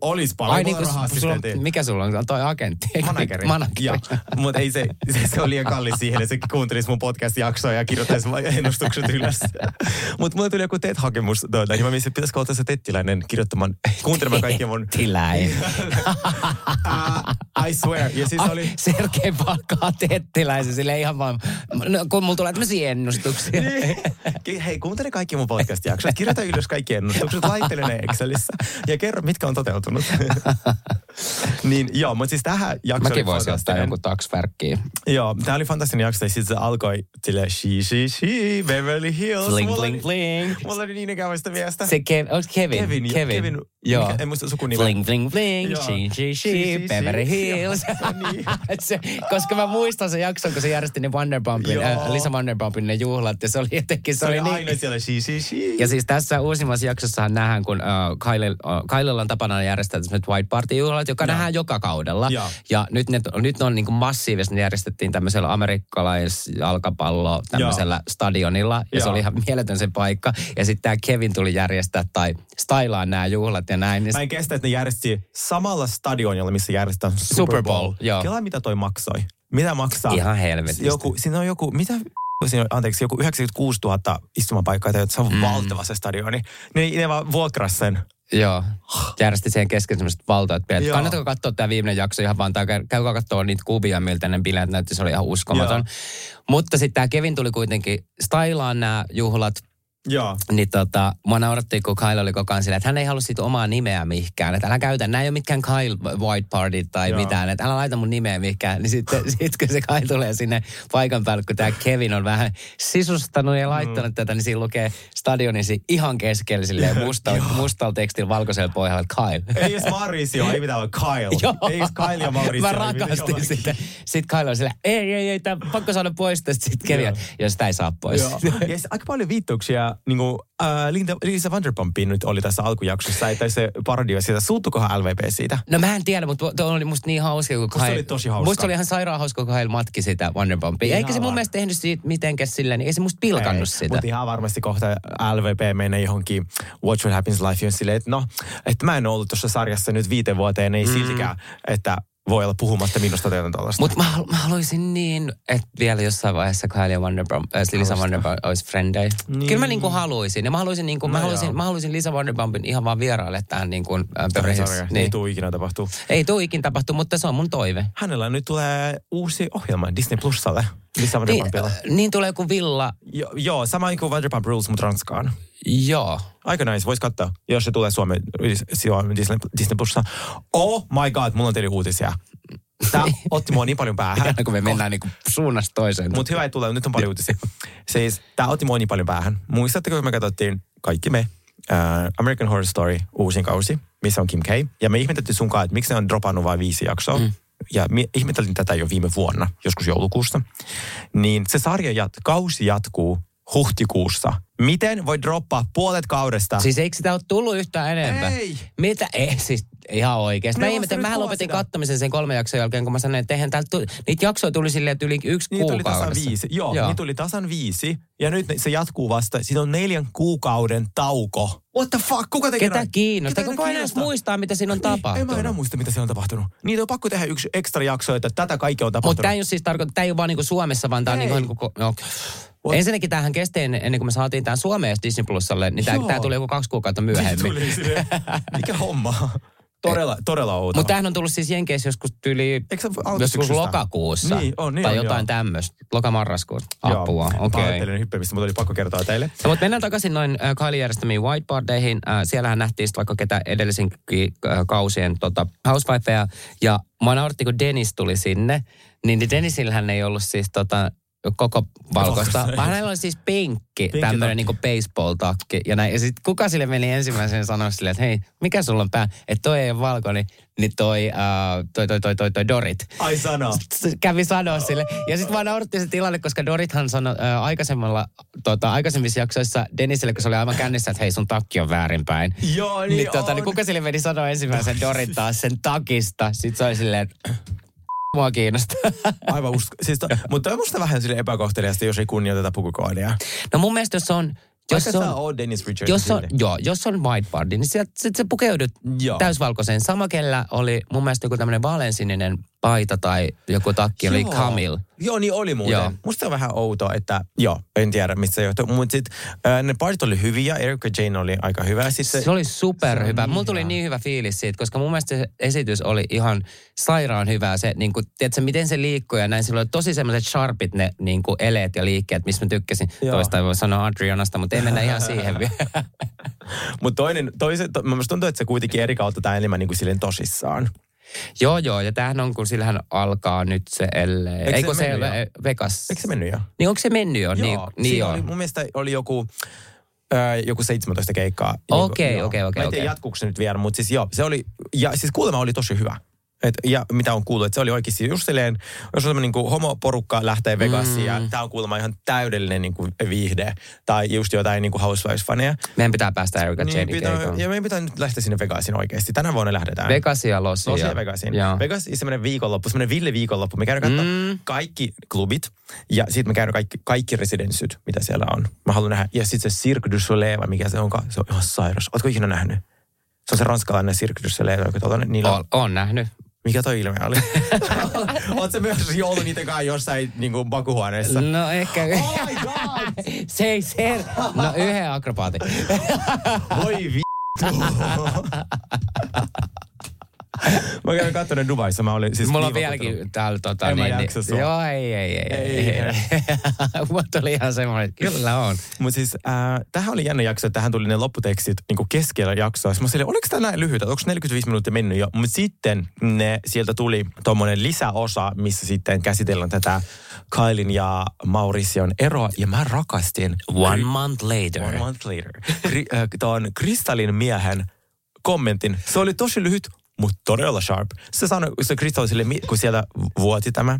Olis paljon. Ai niin, on sulla, mikä sulla on? Toi agentti. Manageri. Manageri. Joo, mutta ei se, se, se on liian kallis siihen, että se kuuntelisi mun podcast-jaksoa ja kirjoittaisi ennustukset ylös. mutta mulle tuli joku TED-hakemus, tuota, niin mä mietin, että pitäisikö olla se tettiläinen kirjoittamaan, kuuntelemaan kaikkia mun... Tettiläinen. Uh, I swear. Ja siis oli... Sergei palkkaa tettiläisen sille ihan vaan, no, kun mulla tulee tämmöisiä ennustuksia. Niin. Hei, kuuntele kaikki mun podcast-jaksot. Kirjoita ylös kaikki ennustukset, laittele ne Excelissä ja kerro, mitkä on toteutunut. niin joo, mutta siis tähän jaksoon Mäkin voisin ottaa jonkun taksvärkkiin. Joo, tämä oli fantastinen jakso. Ja sitten se alkoi sille she, she, she, Beverly Hills. Bling, Mulla bling, bling. Mulla oli niin ikävästä miestä. Se Kev, onko Kevin? Kevin, jo- Kevin. Kevin. Joo. Mikä, en muista sukunimeä. Bling, bling, bling, she, she, She, Beverly. Hills. Niin. se, koska mä muistan sen jakson, kun se järjesti ne Wonderbumpin, äh, Lisa Wonderbumpin ne juhlat, ja se oli jotenkin, se, Se oli oli aina niin... siellä she, she, she. Ja siis tässä uusimmassa jaksossahan nähdään, kun uh, Kyle, uh, Kylella on tapana järjestää tämmöiset White Party-juhlat, joka Joo. nähdään joka kaudella. Joo. Ja nyt ne, nyt ne on niin kuin massiivisesti, ne järjestettiin tämmöisellä amerikkalaisjalkapallo tämmöisellä stadionilla, ja se Joo. oli ihan mieletön se paikka. Ja sitten tämä Kevin tuli järjestää tai stylaa nämä juhlat ja näin. Niin Mä en kestä, että ne järjesti samalla stadionilla, missä järjestetään Super, Super Bowl. Bowl, joo. Kela, mitä toi maksoi? Mitä maksaa? Ihan helvetistä. Joku, siinä on joku, mitä siinä on, anteeksi, joku 96 000 istumapaikkaa, tai se on Mm. valtava se stadioni. Ne, ne vaan vuokras sen Joo. Järjesti siihen kesken semmoiset valtaat bileet. Joo. Kannattaako katsoa tämä viimeinen jakso ihan vaan, tai käy- käykää katsoa niitä kuvia, miltä ne bileet näytti, se oli ihan uskomaton. Mutta sitten tämä Kevin tuli kuitenkin stylaan nämä juhlat, Joo. niin tota, mua nauratti, kun Kyle oli koko ajan silleen, että hän ei halua siitä omaa nimeä mihinkään. Että älä käytä, nämä ei ole mitkään Kyle White Party tai Joo. mitään, että älä laita mun nimeä mihinkään. Niin sitten sit, kun se Kyle tulee sinne paikan päälle, kun tämä Kevin on vähän sisustanut ja laittanut mm. tätä, niin siinä lukee stadionisi ihan keskellä silleen mustalla, mustalla tekstillä valkoisella pohjalla, että Kyle. Ei edes Mauricio, ei mitään vaan Kyle. Joo. Ei edes Kyle ja Mauricio. Mä rakastin sitä. Sitten Kyle on silleen, ei, ei, ei, tää pakko saada pois tästä. Sitten Kevin, jos sitä ei saa pois. Joo. Ja sit aika paljon viittauksia, niin kuin, äh, Linda, Lisa Vanderpumpiin nyt oli tässä alkujaksossa, että se parodio siitä. Suuttukohan LVP siitä? No mä en tiedä, mutta tuo oli musta niin hauska. Kun Musta se oli tosi hauska. Musta oli ihan sairaan hauska, kun Kyle matki sitä Wonderbumpia. Eikä se mun mielestä tehnyt siitä mitenkään silleen, niin ei se musta pilkannut sitä. Mutta ihan varmasti kohta LVP menee johonkin Watch What Happens Life on silleen, että no, että mä en ollut tuossa sarjassa nyt viiteen vuoteen, ei mm. siltikään, että voi olla puhumatta minusta teidän tuollaista. Mutta mä, halu- mä haluaisin niin, että vielä jossain vaiheessa Kyle ja Wonderbump, äh, Lisa Haluaisitko? Wonderbump olisi frendejä. Niin. Kyllä mä niinku haluaisin. Ja mä haluaisin, niinku, mä, No haluaisin, joo. mä haluaisin Lisa Wonderbumpin ihan vaan vieraille tähän äh, Beverly sarjaan. Hills. Niin. Ei tule ikinä tapahtuu. Ei tuu ikin tapahtu, mutta se on mun toive. Hänellä nyt tulee uusi ohjelma Disney Plusalle. Lisa Niin, Vanderpumpilla. äh, niin tulee kuin Villa. Jo, joo, sama kuin Vanderpump Rules, mutta Ranskaan. Joo. Aika nice, vois katsoa, jos se tulee Suomeen Suomen Disney, Disney Plussa. Oh my god, mulla on teille uutisia. Tämä otti mua niin paljon päähän. Aina kun me mennään niinku suunnasta toiseen. Mutta hyvä, että tulee. Nyt on paljon uutisia. Siis tämä otti mua niin paljon päähän. Muistatteko, kun me katsottiin kaikki me uh, American Horror Story uusin kausi, missä on Kim K. Ja me ihmetettiin sunkaan, että miksi ne on dropannut vain viisi jaksoa. Mm. Ja me ihmeteltiin tätä jo viime vuonna, joskus joulukuussa. Niin se sarja, jat, kausi jatkuu huhtikuussa. Miten voi droppaa puolet kaudesta? Siis eikö sitä ole tullut yhtään enempää? Ei. Mitä? Ei, siis ihan oikeasti. Mä vasta mä lopetin vuosina. kattomisen sen kolme jakson jälkeen, kun mä sanoin, että eihän täältä tuli, niitä jaksoja tuli silleen, että yli yksi Niin tuli tasan kuukaudessa. viisi. Joo, Joo. niin tuli tasan viisi. Ja nyt se jatkuu vasta. Siinä on neljän kuukauden tauko. What the fuck? Kuka tekee Ketä kiinnostaa? Ketä Kuka muistaa, mitä siinä on Niin, En mä tapahtunut? enää muista, mitä siellä on tapahtunut. Niitä on pakko tehdä yksi ekstra jakso, että tätä kaikkea on tapahtunut. Mutta tämä ei ole siis tarkoittaa, tämä ei ole vaan niinku Suomessa, vaan tämä on niinku, niinku no. What? Ensinnäkin tämähän kesti ennen, kuin me saatiin tämän Suomeen Disney Plusalle, niin Joo. tämä tuli joku kaksi kuukautta myöhemmin. Tuli. Mikä homma? Todella, todella outo. Mutta tämähän on tullut siis Jenkeissä joskus se joskus lokakuussa. Niin, on, niin tai on, jotain tämmöistä. Lokamarraskuussa. Apua, okei. Okay. Pahoittelen hyppäämistä, mutta oli pakko kertoa teille. No, mutta mennään takaisin noin äh, Kylie järjestämiin whiteboardeihin. Äh, siellähän nähtiin vaikka ketä edellisinkin äh, kausien tota, housewifeja. Ja mua nauratti, kun Dennis tuli sinne. Niin, niin Dennisillähän ei ollut siis tota, koko valkoista, vaan hänellä oli siis pinkki, Pinkki tämmöinen niinku baseball-takki. Ja, näin. ja sitten kuka sille meni ensimmäisenä sanoa silleen, että hei, mikä sulla on pää? Että toi ei ole valkoinen, niin toi, äh, toi, toi, toi, toi, toi Dorit Ai sano. kävi sanoa sille. Ja sitten vaan nauratti se tilanne, koska Dorithan sanoi äh, aikaisemmalla, tota, aikaisemmissa jaksoissa Denisille, kun se oli aivan kännissä, että hei sun takki on väärinpäin. Joo, niin, Niin, tota, niin kuka sille meni sanoa ensimmäisen Dorit taas sen takista? Sitten se oli silleen, että mua kiinnostaa. Aivan usko. Siis to, mutta on musta vähän sille epäkohteliasta, jos ei kunnioiteta pukukoodia. No mun mielestä jos on... Jos Vaikka on, oot Dennis Richards. jos on, joo, jos on whiteboardi, niin sieltä sit sä pukeudut Joo. täysvalkoiseen. Sama kellä oli mun mielestä joku tämmöinen vaaleansininen paita tai joku takki, oli Joo. Camille. Joo, niin oli muuten. Joo. Musta on vähän outoa, että joo, en tiedä mistä se johtuu. Mutta sitten äh, ne partit oli hyviä, Erica Jane oli aika hyvä. Sitten Se oli superhyvä. se on Mulla niin tuli hyvä. niin hyvä fiilis siitä, koska mun mielestä se esitys oli ihan sairaan hyvää. Se, niin kuin, tiedätkö, miten se liikkuu ja näin. Sillä oli tosi semmoiset sharpit ne niin kuin eleet ja liikkeet, missä mä tykkäsin. Joo. Toista ei voi sanoa Adrianasta, mutta ei mennä ihan siihen vielä. Mutta toinen, toiset, to, musta tuntuu, että se kuitenkin eri kautta tämä enemmän niin kuin silleen tosissaan. joo, joo. Ja tämähän on, kun sillähän alkaa nyt se ellei. Eikö Eikö se se, se Vegas? Eikö se mennyt jo? Niin onko se mennyt jo? Niin, Joo, niin joo. oli, mun mielestä oli joku, joku 17 keikkaa. Okei, Joo. okei, okei, Mä en tiedä okei. jatkuuko se nyt vielä, mutta siis joo, se oli, ja siis kuulemma oli tosi hyvä. Et, ja mitä on kuullut, että se oli oikeasti just silleen, jos on niin kuin homoporukka lähtee Vegasiin mm. ja tämä on kuulemma ihan täydellinen niin kuin viihde. Tai just jotain niin kuin Housewives-faneja. Meidän pitää päästä Erika Niin, Jane pitää, keikoon. ja meidän pitää nyt lähteä sinne Vegasiin oikeasti. Tänä vuonna lähdetään. Vegasia, Losia. Losia Vegasiin. Joo. Vegas on semmoinen viikonloppu, semmoinen ville viikonloppu. Me käydään katsomaan Mm. kaikki klubit ja sitten me käydään kaikki, kaikki residensyt, mitä siellä on. Mä haluan nähdä. Ja sitten se Cirque du Soleil, vai mikä se onkaan, se on ihan sairas. Ootko ikinä nähnyt? Se on se ranskalainen Cirque du Soleil, joku tollanen. Niillä on, Oon, oon nähnyt. Mikä toi ilme oli? Ootko myös ollut niitä kanssa jossain niin kuin makuhuoneessa? No ehkä... Oh my god! se ei se... No yhden akrobaatin. Voi vi... Mä kävin katsomaan Dubaissa. Mä olin siis Mulla on vieläkin täällä tota... En mä niin, jaksa niin. Joo, ei, ei, ei. Ei, ei, ei. Mulla tuli ihan semmoinen, että kyllä on. Mutta siis äh, tähän oli jännä jakso, että tähän tuli ne lopputekstit niin keskellä jaksoa. Sitten mä silleen, oliko tämä näin lyhyt, onko 45 minuuttia mennyt jo? Mutta sitten ne, sieltä tuli tuommoinen lisäosa, missä sitten käsitellään tätä Kailin ja Mauricion eroa. Ja mä rakastin One month later. One month later. Kri, äh, tuon Kristallin miehen kommentin. Se oli tosi lyhyt, mutta todella sharp. Se sanoi, se mi- kun sieltä vuoti tämä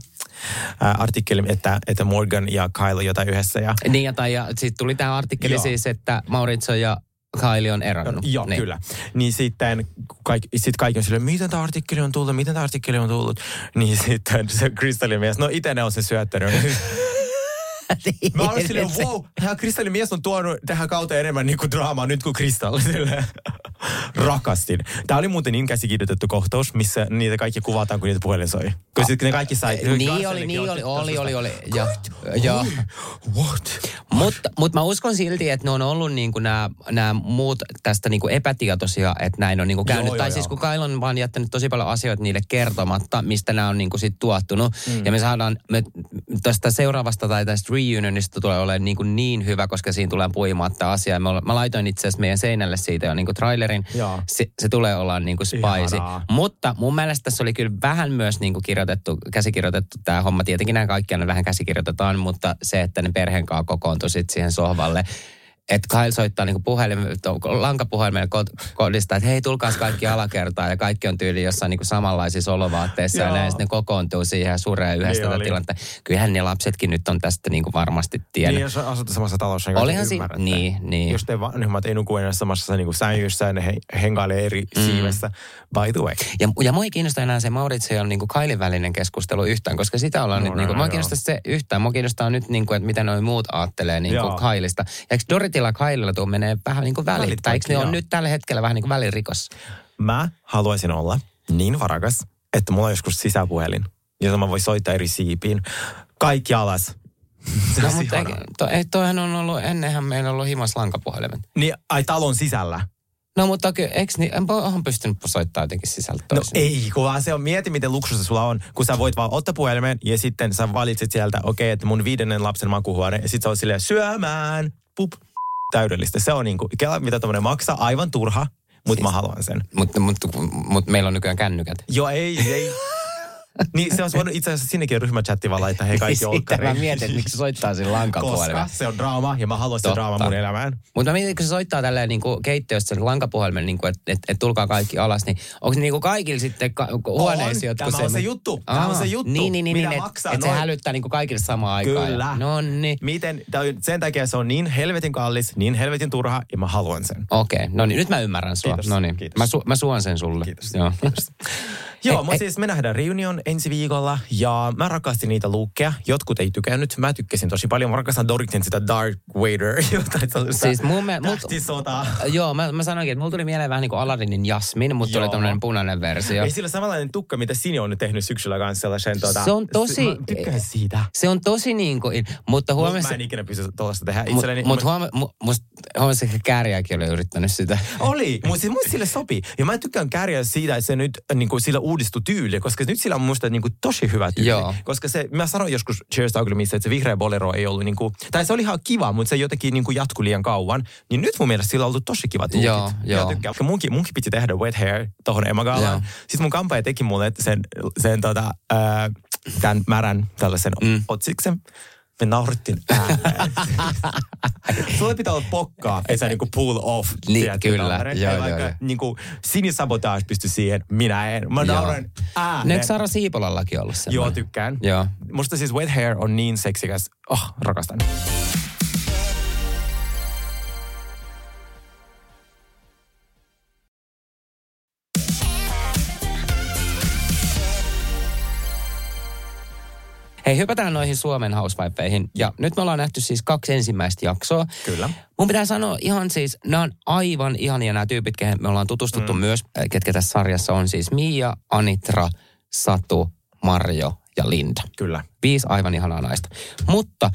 ää, artikkeli, että, että Morgan ja Kyle jotain yhdessä. Ja, Niin, ja, tai, ja sitten tuli tämä artikkeli Joo. siis, että Maurizio ja Kylie on eronnut. Joo, niin. kyllä. Niin sitten kaikki, sit kaikki on silleen, miten tämä artikkeli on tullut, miten tämä artikkeli on tullut. Niin sitten se Kristallin mies, no itse ne on se syöttänyt. Mä olin silleen, wow, tämä Kristallin mies on tuonut tähän kauteen enemmän niinku draamaa nyt kuin Kristalli. Rakastin. Tämä oli muuten niin käsikirjoitettu kohtaus, missä niitä kaikki kuvataan, kun niitä puhelin soi. Kun sitten ne kaikki sai... Niin oli, niin oli, oli, oli, oli. Ja, ja. What? Mutta mut mä uskon silti, että ne on ollut niinku nämä muut tästä niinku epätietoisia, että näin on niinku käynyt. Joo, joo, tai siis joo. kun Kyle on vaan jättänyt tosi paljon asioita niille kertomatta, mistä nämä on niinku sit tuottunut. Mm. Ja me saadaan, me, tästä seuraavasta tai tästä reunionista tulee olemaan niinku niin hyvä, koska siinä tulee puimatta asiaa. Mä, mä laitoin itse asiassa meidän seinälle siitä jo niinku trailerin. Joo. Se, se tulee olla niinku spicy. Ihanaa. Mutta mun mielestä tässä oli kyllä vähän myös niinku kirjoitettu, käsikirjoitettu tämä homma. Tietenkin nämä kaikki aina vähän käsikirjoitetaan, mutta se, että ne perheen kanssa kokoontui sit siihen sohvalle. Että Kyle soittaa niinku puhelim, to- lankapuhelimelle kod- kodista, että hei tulkaas kaikki alakertaan ja kaikki on tyyli jossain niinku samanlaisissa olovaatteissa ja näin sitten ne kokoontuu siihen ja suree yhdessä Niin tätä tilannetta. Kyllähän ne lapsetkin nyt on tästä niinku varmasti tiennyt. Niin, jos asutte samassa talossa, niin Olihan si- niin, niin. Jos te vanhemmat ei nuku enää samassa niin kuin sängyssä ja ne he, hengailee eri mm. siivessä. By the way. Ja, ja mua ei kiinnosta enää se Mauritio ja niin Kailin välinen keskustelu yhtään, koska sitä ollaan No, nyt, no, niin kuin, no, mua ei joo. kiinnosta se yhtään. Mua kiinnostaa nyt, niin kuin, että mitä noi muut ajattelee niin kuin Joo. Kailista. Ja eikö Doritilla ja Kaililla tuo menee vähän niin kuin välit? Välit Tai ne joo. nyt tällä hetkellä vähän niin kuin välirikos? Mä haluaisin olla niin varakas, että mulla on joskus sisäpuhelin, jota mä voin soittaa eri siipiin. Kaikki alas. Se No, mutta ei, to, ei, toihan on ollut, ennenhän meillä on ollut himas lankapuhelimet. Niin, ai talon sisällä. No mutta kyllä, eikö niin, en on pystynyt soittamaan jotenkin sisältä No toisin. ei, kun vaan se on, mieti miten luksusta sulla on, kun sä voit vaan ottaa puhelimen ja sitten sä valitset sieltä, okei, okay, että mun viidennen lapsen makuhuone, ja sit sä oot silleen syömään, pup, täydellistä. Se on niinku, kela, mitä tämmönen maksaa, aivan turha, mutta mä haluan sen. Mutta mut, mut, mut meillä on nykyään kännykät. Joo, ei, ei. niin se olisi voinut itse asiassa sinnekin ryhmächatti vaan laittaa, hei kaikki Sitä olkkariin. mä mietin, että miksi se soittaa sillä Koska lankapuhelimella. se on draama ja mä haluan sitä draamaa mun elämään. Mutta mä mietin, kun se soittaa tälleen niin kuin keittiössä sen lankapuhelimen, niin että et, et tulkaa kaikki alas, niin onko niin kuin kaikille sitten ka- huoneisiin, On. jotka Tämä on se juttu. Tämä on se juttu, Niin, niin, niin, mitä niin maksaa että et se hälyttää niin kuin kaikille samaan aikaan. Kyllä. No niin. Miten, sen takia se on niin helvetin kallis, niin helvetin turha ja mä haluan sen. Okei, no niin, nyt mä ymmärrän sua. Kiitos, No niin, kiitos. mä, su, mä suon sen sulle. Kiitos. Joo. Joo, mutta siis me nähdään reunion ensi viikolla ja mä rakastin niitä luukkeja. Jotkut ei tykännyt. Mä tykkäsin tosi paljon. Mä rakastan Doritin sitä Dark Vader. jotain sellaista Siis mun me- mut-. Joo, mä, mä sanoinkin, että mulla tuli mieleen vähän niin kuin Aladinin Jasmin, mutta tuli tämmöinen punainen versio. Ei sillä samanlainen tukka, mitä Sini on nyt tehnyt syksyllä kanssa sellaisen. Tota, Se on tosi- Mä tykkään siitä. Se on tosi niin kuin, mutta Mut huomasi... Mä en ikinä pysty tuollaista tehdä Mutta itselleni. mut Mä- huoma, mu, musta kääriäkin oli yrittänyt sitä. Oli, mutta siis musta sille sopii. Ja mä tykkään kärjää siitä, että se nyt niin kuin, sillä uudistui tyyli, koska nyt sillä on musta niin kuin, tosi hyvä tyyli. Joo. Koska se, mä sanoin joskus Cheers Ugly, että se vihreä bolero ei ollut, niin kuin, tai se oli ihan kiva, mutta se jotenkin niin kuin, jatkui liian kauan. Niin nyt mun mielestä sillä on ollut tosi kiva tuukit. Joo, joo. Tykkään. Munkin, munkin piti tehdä wet hair tohon emagalaan. Sitten mun kampaaja teki mulle sen, sen tota, ää, tämän märän tällaisen mm. otsiksen. Me naurittiin ääneen. Sulla pitää olla pokkaa, ei sä niinku pull off. Niin, tiedätkö, kyllä. Joo, joo, vaikka joo. Niinku, sinisabotage pysty siihen, minä en. Mä Joo. nauran ääneen. eikö Sara Siipolallakin ollut Joo, semmoinen? tykkään. Joo. Musta siis wet hair on niin seksikäs. Oh, rakastan. Hei, hypätään noihin Suomen housewifeihin. Ja nyt me ollaan nähty siis kaksi ensimmäistä jaksoa. Kyllä. Mun pitää sanoa ihan siis, nämä on aivan ihania nämä tyypit, kehen me ollaan tutustuttu mm. myös, äh, ketkä tässä sarjassa on siis Mia, Anitra, Satu, Marjo ja Linda. Kyllä. Viisi aivan ihanaa naista. Mutta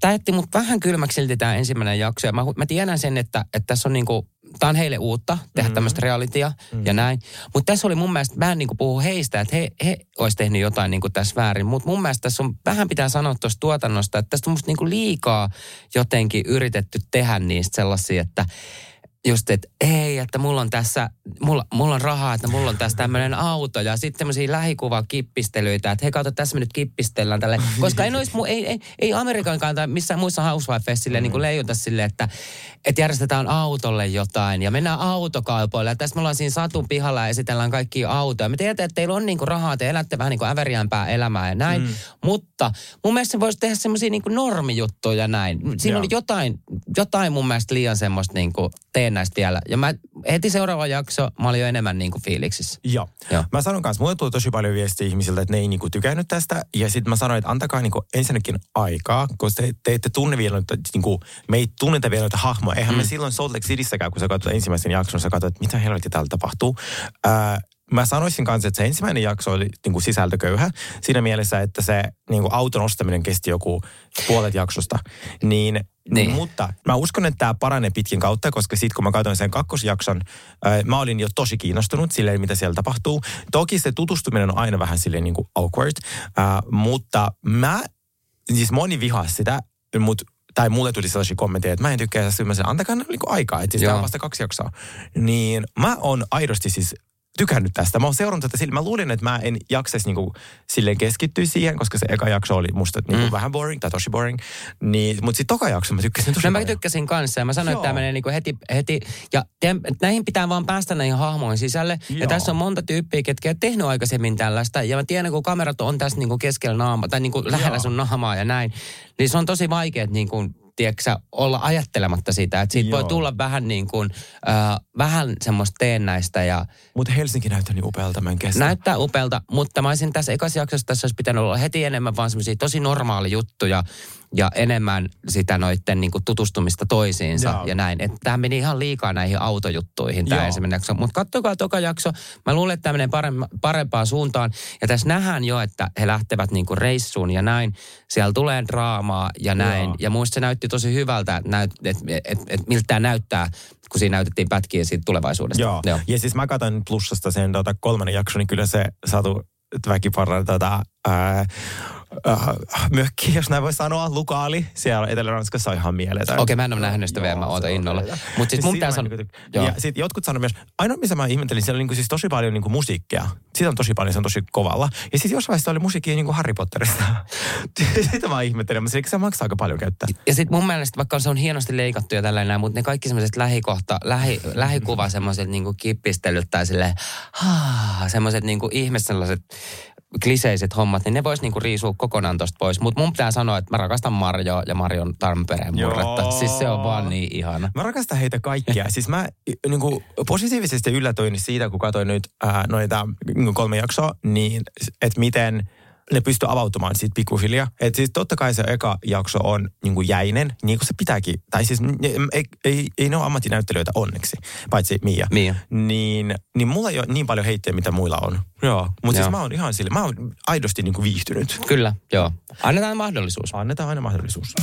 tämä jätti mut vähän kylmäksi silti tämä ensimmäinen jakso. Ja mä, mä tiedän sen, että, että tässä on niinku, tämä on heille uutta, tehdä mm-hmm. tämmöistä realitya mm-hmm. ja näin. Mutta tässä oli mun mielestä, mä en niin puhu heistä, että he, he olisi tehnyt jotain niin tässä väärin. Mutta mun mielestä tässä on, vähän pitää sanoa tuosta tuotannosta, että tästä on musta niin liikaa jotenkin yritetty tehdä niistä sellaisia, että just, että ei, että mulla on tässä, mulla, mulla on rahaa, että mulla on tässä tämmöinen auto ja sitten tämmöisiä lähikuvakippistelyitä, että hei kautta tässä me nyt kippistellään tälle. Koska ei, nois, ei, ei, ei Amerikankaan tai missään muissa housewifeissa silleen niin kuin leijuta silleen, että, että järjestetään autolle jotain ja mennään autokaupoille. Ja tässä me ollaan siinä satun pihalla ja esitellään kaikki autoja. Me tiedämme, että teillä on niin kuin rahaa, te elätte vähän niin kuin äveriämpää elämää ja näin. Mm. Mutta mun mielestä se voisi tehdä semmoisia niin normijuttuja ja näin. Siinä Joo. oli jotain, jotain mun mielestä liian semmoista niin kuin teen näistä vielä. Ja mä heti seuraava jakso, mä olin jo enemmän niin kuin fiiliksissä. Joo. Joo. Mä sanon kanssa, mulle tuli tosi paljon viestiä ihmisiltä, että ne ei niin kuin tykännyt tästä. Ja sitten mä sanoin, että antakaa niin kuin ensinnäkin aikaa, koska te, te ette tunne vielä, että niin kuin, me ei tunneta vielä näitä hahmoja. Eihän mm. me silloin Salt Lake Cityssäkään, kun sä katsot ensimmäisen jakson, sä katsot, että mitä helvetti täällä tapahtuu. Ää, mä sanoisin kanssa, että se ensimmäinen jakso oli niin kuin sisältököyhä siinä mielessä, että se niin kuin auton ostaminen kesti joku puolet jaksosta. Niin, niin. Mutta mä uskon, että tämä paranee pitkin kautta, koska sitten kun mä katsoin sen kakkosjakson, äh, mä olin jo tosi kiinnostunut silleen, mitä siellä tapahtuu. Toki se tutustuminen on aina vähän silleen niin kuin awkward, äh, mutta mä, siis moni vihaa sitä, mutta tai mulle tuli sellaisia kommentteja, että mä en tykkää sen, antakaa niin aikaa, että siis tämä on vasta kaksi jaksoa. Niin mä oon aidosti siis tykännyt tästä. Mä oon seurannut tätä sillä. Mä luulin, että mä en jaksaisi niinku silleen keskittyä siihen, koska se eka jakso oli musta niinku mm. vähän boring tai tosi boring. Niin, mutta sitten toka jakso mä tykkäsin tosi no, mä tykkäsin kanssa ja mä sanoin, Joo. että tämä menee niinku heti, heti. Ja te, näihin pitää vaan päästä näihin hahmoihin sisälle. Joo. Ja tässä on monta tyyppiä, ketkä on tehnyt aikaisemmin tällaista. Ja mä tiedän, kun kamerat on tässä niinku keskellä naama tai niinku lähellä sun naamaa ja näin. Niin se on tosi vaikea, niinku tiedätkö, olla ajattelematta sitä. Että siitä Joo. voi tulla vähän niin kuin, äh, vähän semmoista teennäistä. Ja mutta Helsinki näyttää niin upealta mä kesä. Näyttää upealta, mutta mä olisin tässä ekassa jaksossa, tässä olisi pitänyt olla heti enemmän vaan semmoisia tosi normaali juttuja ja enemmän sitä noitten niin kuin tutustumista toisiinsa Joo. ja näin. Että tämä meni ihan liikaa näihin autojuttuihin tämä ensimmäinen jakso. Mutta kattokaa toka jakso. Mä luulen, että tämä menee parempaan suuntaan. Ja tässä nähdään jo, että he lähtevät niin kuin reissuun ja näin. Siellä tulee draamaa ja näin. Joo. Ja muista se näytti tosi hyvältä, että, että, että, että, että miltä tämä näyttää kun siinä näytettiin pätkiä siitä tulevaisuudesta. Joo. Joo. Ja siis mä katson plussasta sen tota, kolmannen jakson, niin kyllä se saatu väkiparran tota, ää, äh, mökki, jos näin voi sanoa, Lukaali. Siellä Etelä-Ranskassa on ihan mieletön. Okei, okay, mä en ole nähnyt sitä vielä, mä ootan innolla. Mutta siis mun pitää sanoa... Niin ja sitten jotkut sanoivat myös, ainoa missä mä ihmettelin, siellä on niin siis tosi paljon niin musiikkia. Siitä on tosi paljon, se on tosi kovalla. Ja sitten jossain vaiheessa oli musiikkia niin kuin Harry Potterista. Sitä mä ihmettelin, mutta se maksaa aika paljon käyttää. Ja sitten mun mielestä, vaikka se on hienosti leikattu ja tällainen, mutta ne kaikki semmoiset lähikohta, lähi, lähikuva semmoiset niin kipistelyt tai silleen, semmoiset niin ihme sellaiset kliseiset hommat, niin ne vois niinku riisua kokonaan tosta pois. Mutta mun pitää sanoa, että mä rakastan Marjoa ja Marion Tampereen murretta. Siis se on vaan niin ihana. Mä rakastan heitä kaikkia. siis mä niinku, positiivisesti yllätyin siitä, kun katsoin nyt ää, noita niinku kolme jaksoa, niin että miten – ne pystyy avautumaan siitä pikkuhiljaa. Että siis totta kai se eka jakso on niin kuin jäinen, niin kuin se pitääkin. Tai siis ei, ei, ei ne ole ammattinäyttelijöitä onneksi, paitsi Mia. Mia. Niin, niin mulla ei ole niin paljon heittiä, mitä muilla on. Joo. Mutta siis mä oon ihan sille, mä oon aidosti niin kuin viihtynyt. Kyllä, joo. Annetaan mahdollisuus. Annetaan aina mahdollisuus.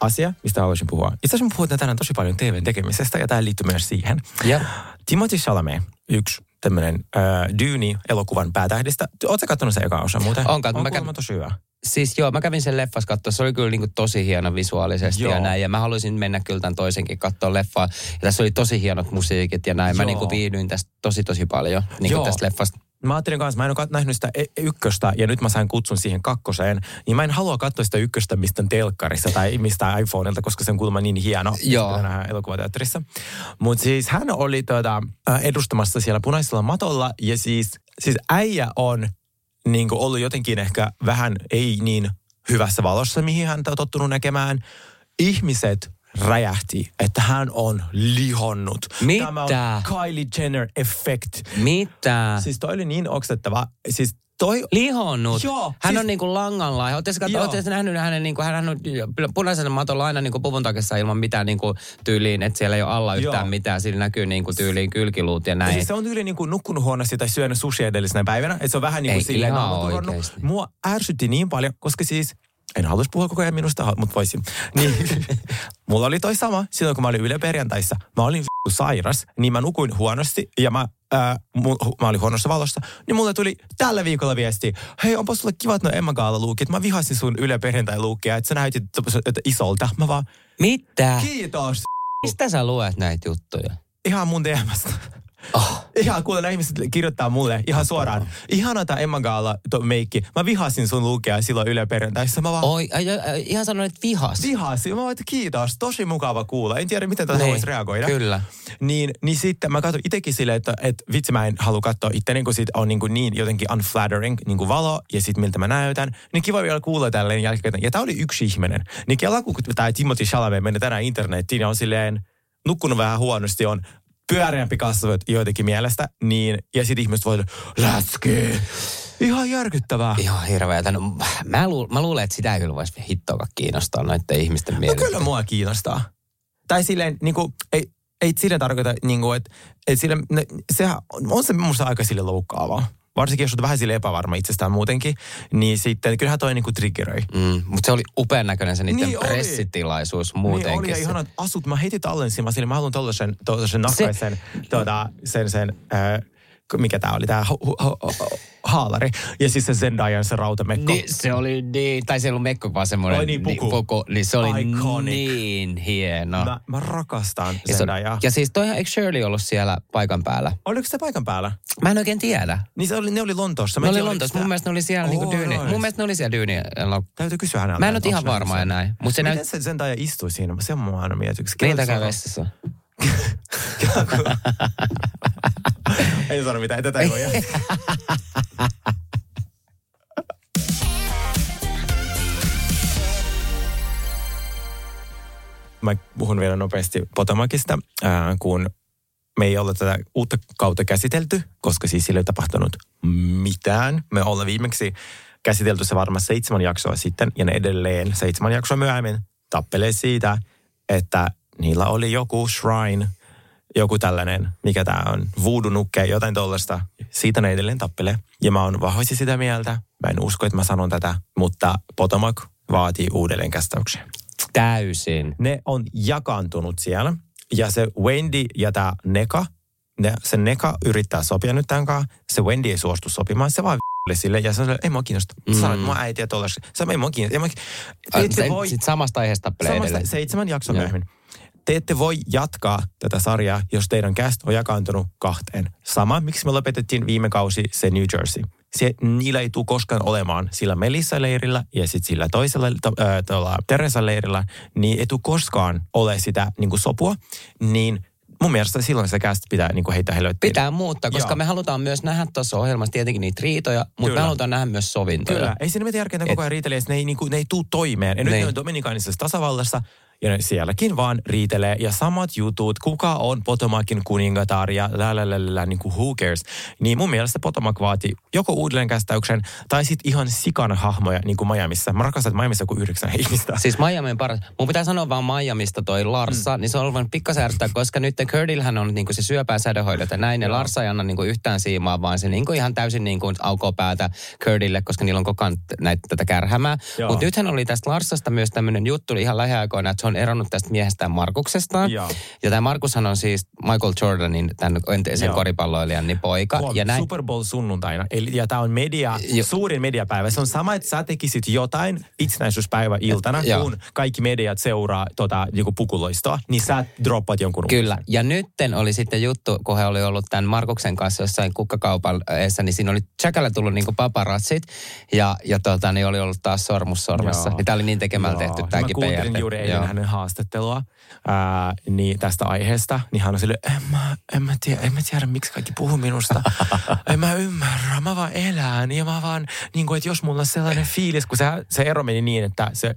asia, mistä haluaisin puhua. Itse asiassa me puhutaan tänään tosi paljon TVn tekemisestä ja tämä liittyy myös siihen. Ja. Timothy Chalamet, yksi tämmöinen äh, Dyyni-elokuvan päätähdistä. Oletko katsonut sen eka osa muuten? On, katson. Mä kävin, tosi hyvä. Siis joo, mä kävin sen leffas katsoa. Se oli kyllä niin kuin tosi hieno visuaalisesti joo. ja näin. Ja mä haluaisin mennä kyllä tämän toisenkin katsoa leffaa. Ja tässä oli tosi hienot musiikit ja näin. Joo. Mä niin kuin viihdyin tästä tosi tosi paljon niin kuin tästä leffasta mä ajattelin kanssa, mä en ole nähnyt sitä e- ykköstä ja nyt mä sain kutsun siihen kakkoseen, niin mä en halua katsoa sitä ykköstä mistä telkkarissa tai mistä iPhoneilta, koska se on kuulemma niin hieno. Joo. elokuvateatterissa. Mutta siis hän oli tuota, edustamassa siellä punaisella matolla ja siis, siis äijä on niin ollut jotenkin ehkä vähän ei niin hyvässä valossa, mihin hän on tottunut näkemään. Ihmiset räjähti, että hän on lihonnut. Mitä? Tämä on Kylie Jenner effect. Mitä? Siis toi oli niin oksettava. Siis toi... Lihonnut? Joo. Hän siis... on niinku langalla. Oletteko nähnyt hänen, niinku, hän on punaisen matolla aina niinku puvun takissa ilman mitään niinku tyyliin, että siellä ei ole alla yhtään Joo. mitään. Siinä näkyy niinku tyyliin kylkiluut ja näin. Ja siis se on tyyliin niinku nukkunut huonosti tai syönyt sushi edellisenä päivänä. Että se on vähän niinku ei, silleen ihan Mua ärsytti niin paljon, koska siis en halus puhua koko ajan minusta, mutta voisin. Niin, mulla oli toi sama silloin, kun mä olin Yle perjantaissa. Mä olin vittu sairas, niin mä nukuin huonosti ja mä, ää, mu, mä olin huonossa valossa. Niin mulle tuli tällä viikolla viesti, hei onpa sulle kivat noin Emma Gaala luukit. Mä vihasin sun Yle perjantai luukkia, että sä näytit että isolta. Mä vaan, Mitä? kiitos. Mistä sä luet näitä juttuja? Ihan mun DMstä. Oh. Ihan kuule, nämä ihmiset kirjoittaa mulle ihan suoraan. Ihana tää Emma Gaala to meikki. Mä vihasin sun lukea silloin Yle perjantaissa. Mä vaan, Oi, ai, ai, ihan sanoin, että vihas. vihasin. Mä vaan, että kiitos. Tosi mukava kuulla. En tiedä, miten tätä Niin, voisi reagoida. Kyllä. Niin, niin sitten mä katsoin itsekin silleen, että, että vitsi mä en halua katsoa itteni, kun sit on niin, kuin niin jotenkin unflattering niin kuin valo ja sitten miltä mä näytän. Niin kiva vielä kuulla tälleen jälkikäteen. Ja tää oli yksi ihminen. Niin kela, kun tämä Timothy Chalamet meni tänään internettiin ja on silleen nukkunut vähän huonosti, on pyöreämpi kasvot joitakin mielestä, niin, ja sitten ihmiset voi läski. Ihan järkyttävää. Ihan hirveätä. No, mä, lu, mä luulen, että sitä ei kyllä voisi hittoakaan kiinnostaa noiden ihmisten No mielestä. kyllä mua kiinnostaa. Tai silleen, niin kuin, ei, ei sille tarkoita, niin kuin, että, että sille, ne, sehän on, on se musta aika sille loukkaavaa. Varsinkin jos olet vähän sille epävarma itsestään muutenkin, niin sitten kyllähän toi niin kuin triggeröi. Mm, mutta se oli upean näköinen se niiden Niin oli. pressitilaisuus muutenkin. Niin oli ja se- ihanat asut. Mä heti tallensin, mä sille, mä haluan tollasen, tollasen nakkaisen, tuota, sen, sen, äh, mikä tää oli, hu, haalari. Ja siis se Zendayan se rautamekko. Niin, se oli niin, tai se ei ollut mekko, vaan semmoinen Oi niin, puku. puku, niin se oli Iconic. niin hieno. Mä, mä rakastan ja, se, Zendaya. ja siis toihan, eikö Shirley ollut siellä paikan päällä? Oliko se paikan päällä? Mä en oikein tiedä. Niin se oli, ne oli Lontoossa. Mä Ne oli Lontoossa. Mun mielestä ne oli siellä Oh, niinku dyyni. Mun mielestä ne oli siellä dyyni. Täytyy kysyä häneltä. Mä en ole ihan varma enää. Mutta se Miten näyt... se Zendaya istui siinä? Se on mua aina mietyksi. Niin käy vessassa. ei sano mitään, tätä ei voi. Mä puhun vielä nopeasti Potomacista, ää, kun me ei ole tätä uutta kautta käsitelty, koska siis sillä ei tapahtunut mitään. Me ollaan viimeksi käsitelty se varmaan seitsemän jaksoa sitten, ja ne edelleen seitsemän jaksoa myöhemmin tappelee siitä, että niillä oli joku shrine, joku tällainen, mikä tämä on, voodoo-nukke, jotain tollasta. Siitä ne edelleen tappelee. Ja mä oon vahvasti sitä mieltä, mä en usko, että mä sanon tätä, mutta Potomac vaatii uudelleen kästäyksen Täysin. ne on jakaantunut siellä. Ja se Wendy ja tämä Neka, ne, se Neka yrittää sopia nyt tämän kanssa. Se Wendy ei suostu sopimaan, se vaan v***li sille. Ja on, ei mua kiinnosta. Mm. Sanoit, mua äitiä tuollaista. Se ei mua kiinnosta. Ei mua... Se- voi, Sit samasta aiheesta tappelee seitsemän jakson myöhemmin. Te ette voi jatkaa tätä sarjaa, jos teidän cast on jakaantunut kahteen. Sama, miksi me lopetettiin viime kausi se New Jersey. Se, niillä ei tule koskaan olemaan sillä Melissa-leirillä ja sitten sillä toisella to, äh, tuolla Teresa-leirillä, niin ei tule koskaan ole sitä niin kuin sopua. Niin mun mielestä silloin se cast pitää niin kuin heittää helvettiin. Pitää muuttaa, koska Joo. me halutaan myös nähdä tuossa ohjelmassa tietenkin niitä riitoja, mutta Kyllä. me halutaan nähdä myös sovintoja. Kyllä, ei siinä mitään järkeä, koko ajan riitelee, että ne ei, niinku, ne ei tuu toimeen. Ja nyt Niin. ne on Dominikaanisessa tasavallassa, ja ne sielläkin vaan riitelee. Ja samat jutut, kuka on Potomacin kuningatar ja la, niin kuin who cares. Niin mun mielestä Potomac vaati joko uudelleenkästäyksen tai sitten ihan sikan hahmoja, niin kuin Miamiissa. Mä rakastan, että Miamiissa kuin yhdeksän ihmistä. Siis Miami on paras. Mun pitää sanoa vaan Miamista toi Larsa, mm. niin se on ollut pikkasen ärsyttää, koska nyt Curtilhän on niinku se syöpää sädehoidot ja näin. Ja. Larsa ei anna niinku yhtään siimaa, vaan se niinku ihan täysin niinku aukoo päätä Curtille, koska niillä on koko ajan näitä, tätä kärhämää. Mutta nythän oli tästä Larsasta myös tämmöinen juttu ihan lähiaikoina, että se on eronnut tästä miehestään Markuksestaan. Joo. Ja tämä Markushan on siis Michael Jordanin, tämän entisen Joo. koripalloilijan, niin poika. Huom, ja näin, Super Bowl sunnuntaina. Eli, ja tämä on media, Jo. suurin mediapäivä. Se on sama, että sä tekisit jotain itsenäisyyspäivä iltana, Joo. kun kaikki mediat seuraa tota, niinku pukuloistoa, niin sä droppat jonkun Kyllä. Ja nytten oli sitten juttu, kun he oli ollut tämän Markuksen kanssa jossain kukkakaupan eessä, niin siinä oli Chakalle tullut niin paparatsit ja, ja tota, niin oli ollut taas sormus sormessa. Joo. Niin tämä oli niin tekemällä tehty Joo. tämäkin Mä kuuntelin PR. juuri eilen Joo. Hänen haastattelua ää, niin tästä aiheesta. Niin hän on sille, en mä, en mä, tiedä, en mä tiedä, miksi kaikki puhuu minusta. en mä ymmärrä, mä vaan elän. Ja mä vaan, niin kuin, että jos mulla on sellainen fiilis, kun se, se ero meni niin, että se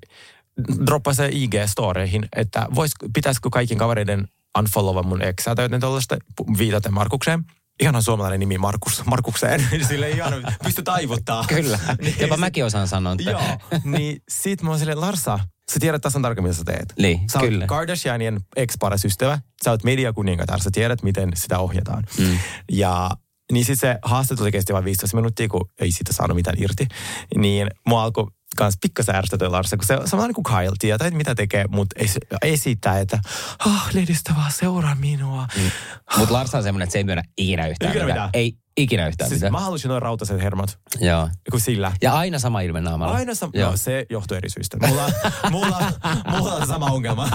droppasi se IG-storeihin, että vois, pitäisikö kaikkien kavereiden unfollowa mun eksää tai jotain tuollaista viitaten Markukseen. Ihanan suomalainen nimi Markus, Markukseen. Sille ihan pysty taivuttaa. Kyllä. Niin Jopa mäkin osaan sanoa. Joo, niin sit mä oon silleen, Larsa, sä tiedät tasan tarkemmin, mitä sä teet. Niin, sä oot kyllä. Kardashianien ex-paras ystävä, sä oot mediakuningatar, sä tiedät, miten sitä ohjataan. Mm. Ja niin sitten se haastattelu kesti vain 15 minuuttia, kun ei siitä saanut mitään irti. Niin mua alkoi kans pikkasen ärsytä Larsa, kun se, on niin kuin Kyle, tietää, että mitä tekee, mutta ei, esittää, että oh, lehdistä vaan seuraa minua. Mm. Mutta Lars on semmoinen, että se ei myönnä ikinä yhtään Ikinä mitään. mitään. Ei ikinä yhtään Siis mitään. mä halusin noin rautaiset hermot, Joo. kun sillä. Ja aina sama ilme naamalla. Aina sam- Joo. no, se johtuu eri syistä. Mulla, mulla, mulla on sama ongelma.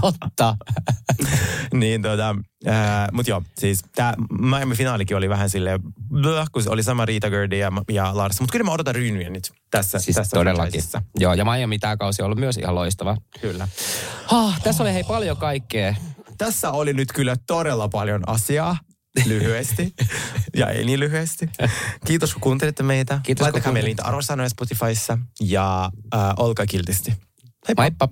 Totta. niin tota, ää, mut joo, siis tää Miami-finaalikin oli vähän silleen, kun oli sama Rita Gerdi ja, ja Lars. Mutta kyllä mä odotan Rynniä nyt tässä, Siis tässä todellakin. franchisessa. Joo, ja Miami tämä kausi on ollut myös ihan loistava. Kyllä. Oh, tässä oli hei paljon kaikkea. Tässä oli nyt kyllä todella paljon asiaa. Lyhyesti. ja ei niin lyhyesti. Kiitos kun kuuntelitte meitä. Kiitos, kun Laittakaa meille niitä arvosanoja Spotifyssa ja äh, olkaa kiltisti. Heippa. Moippa.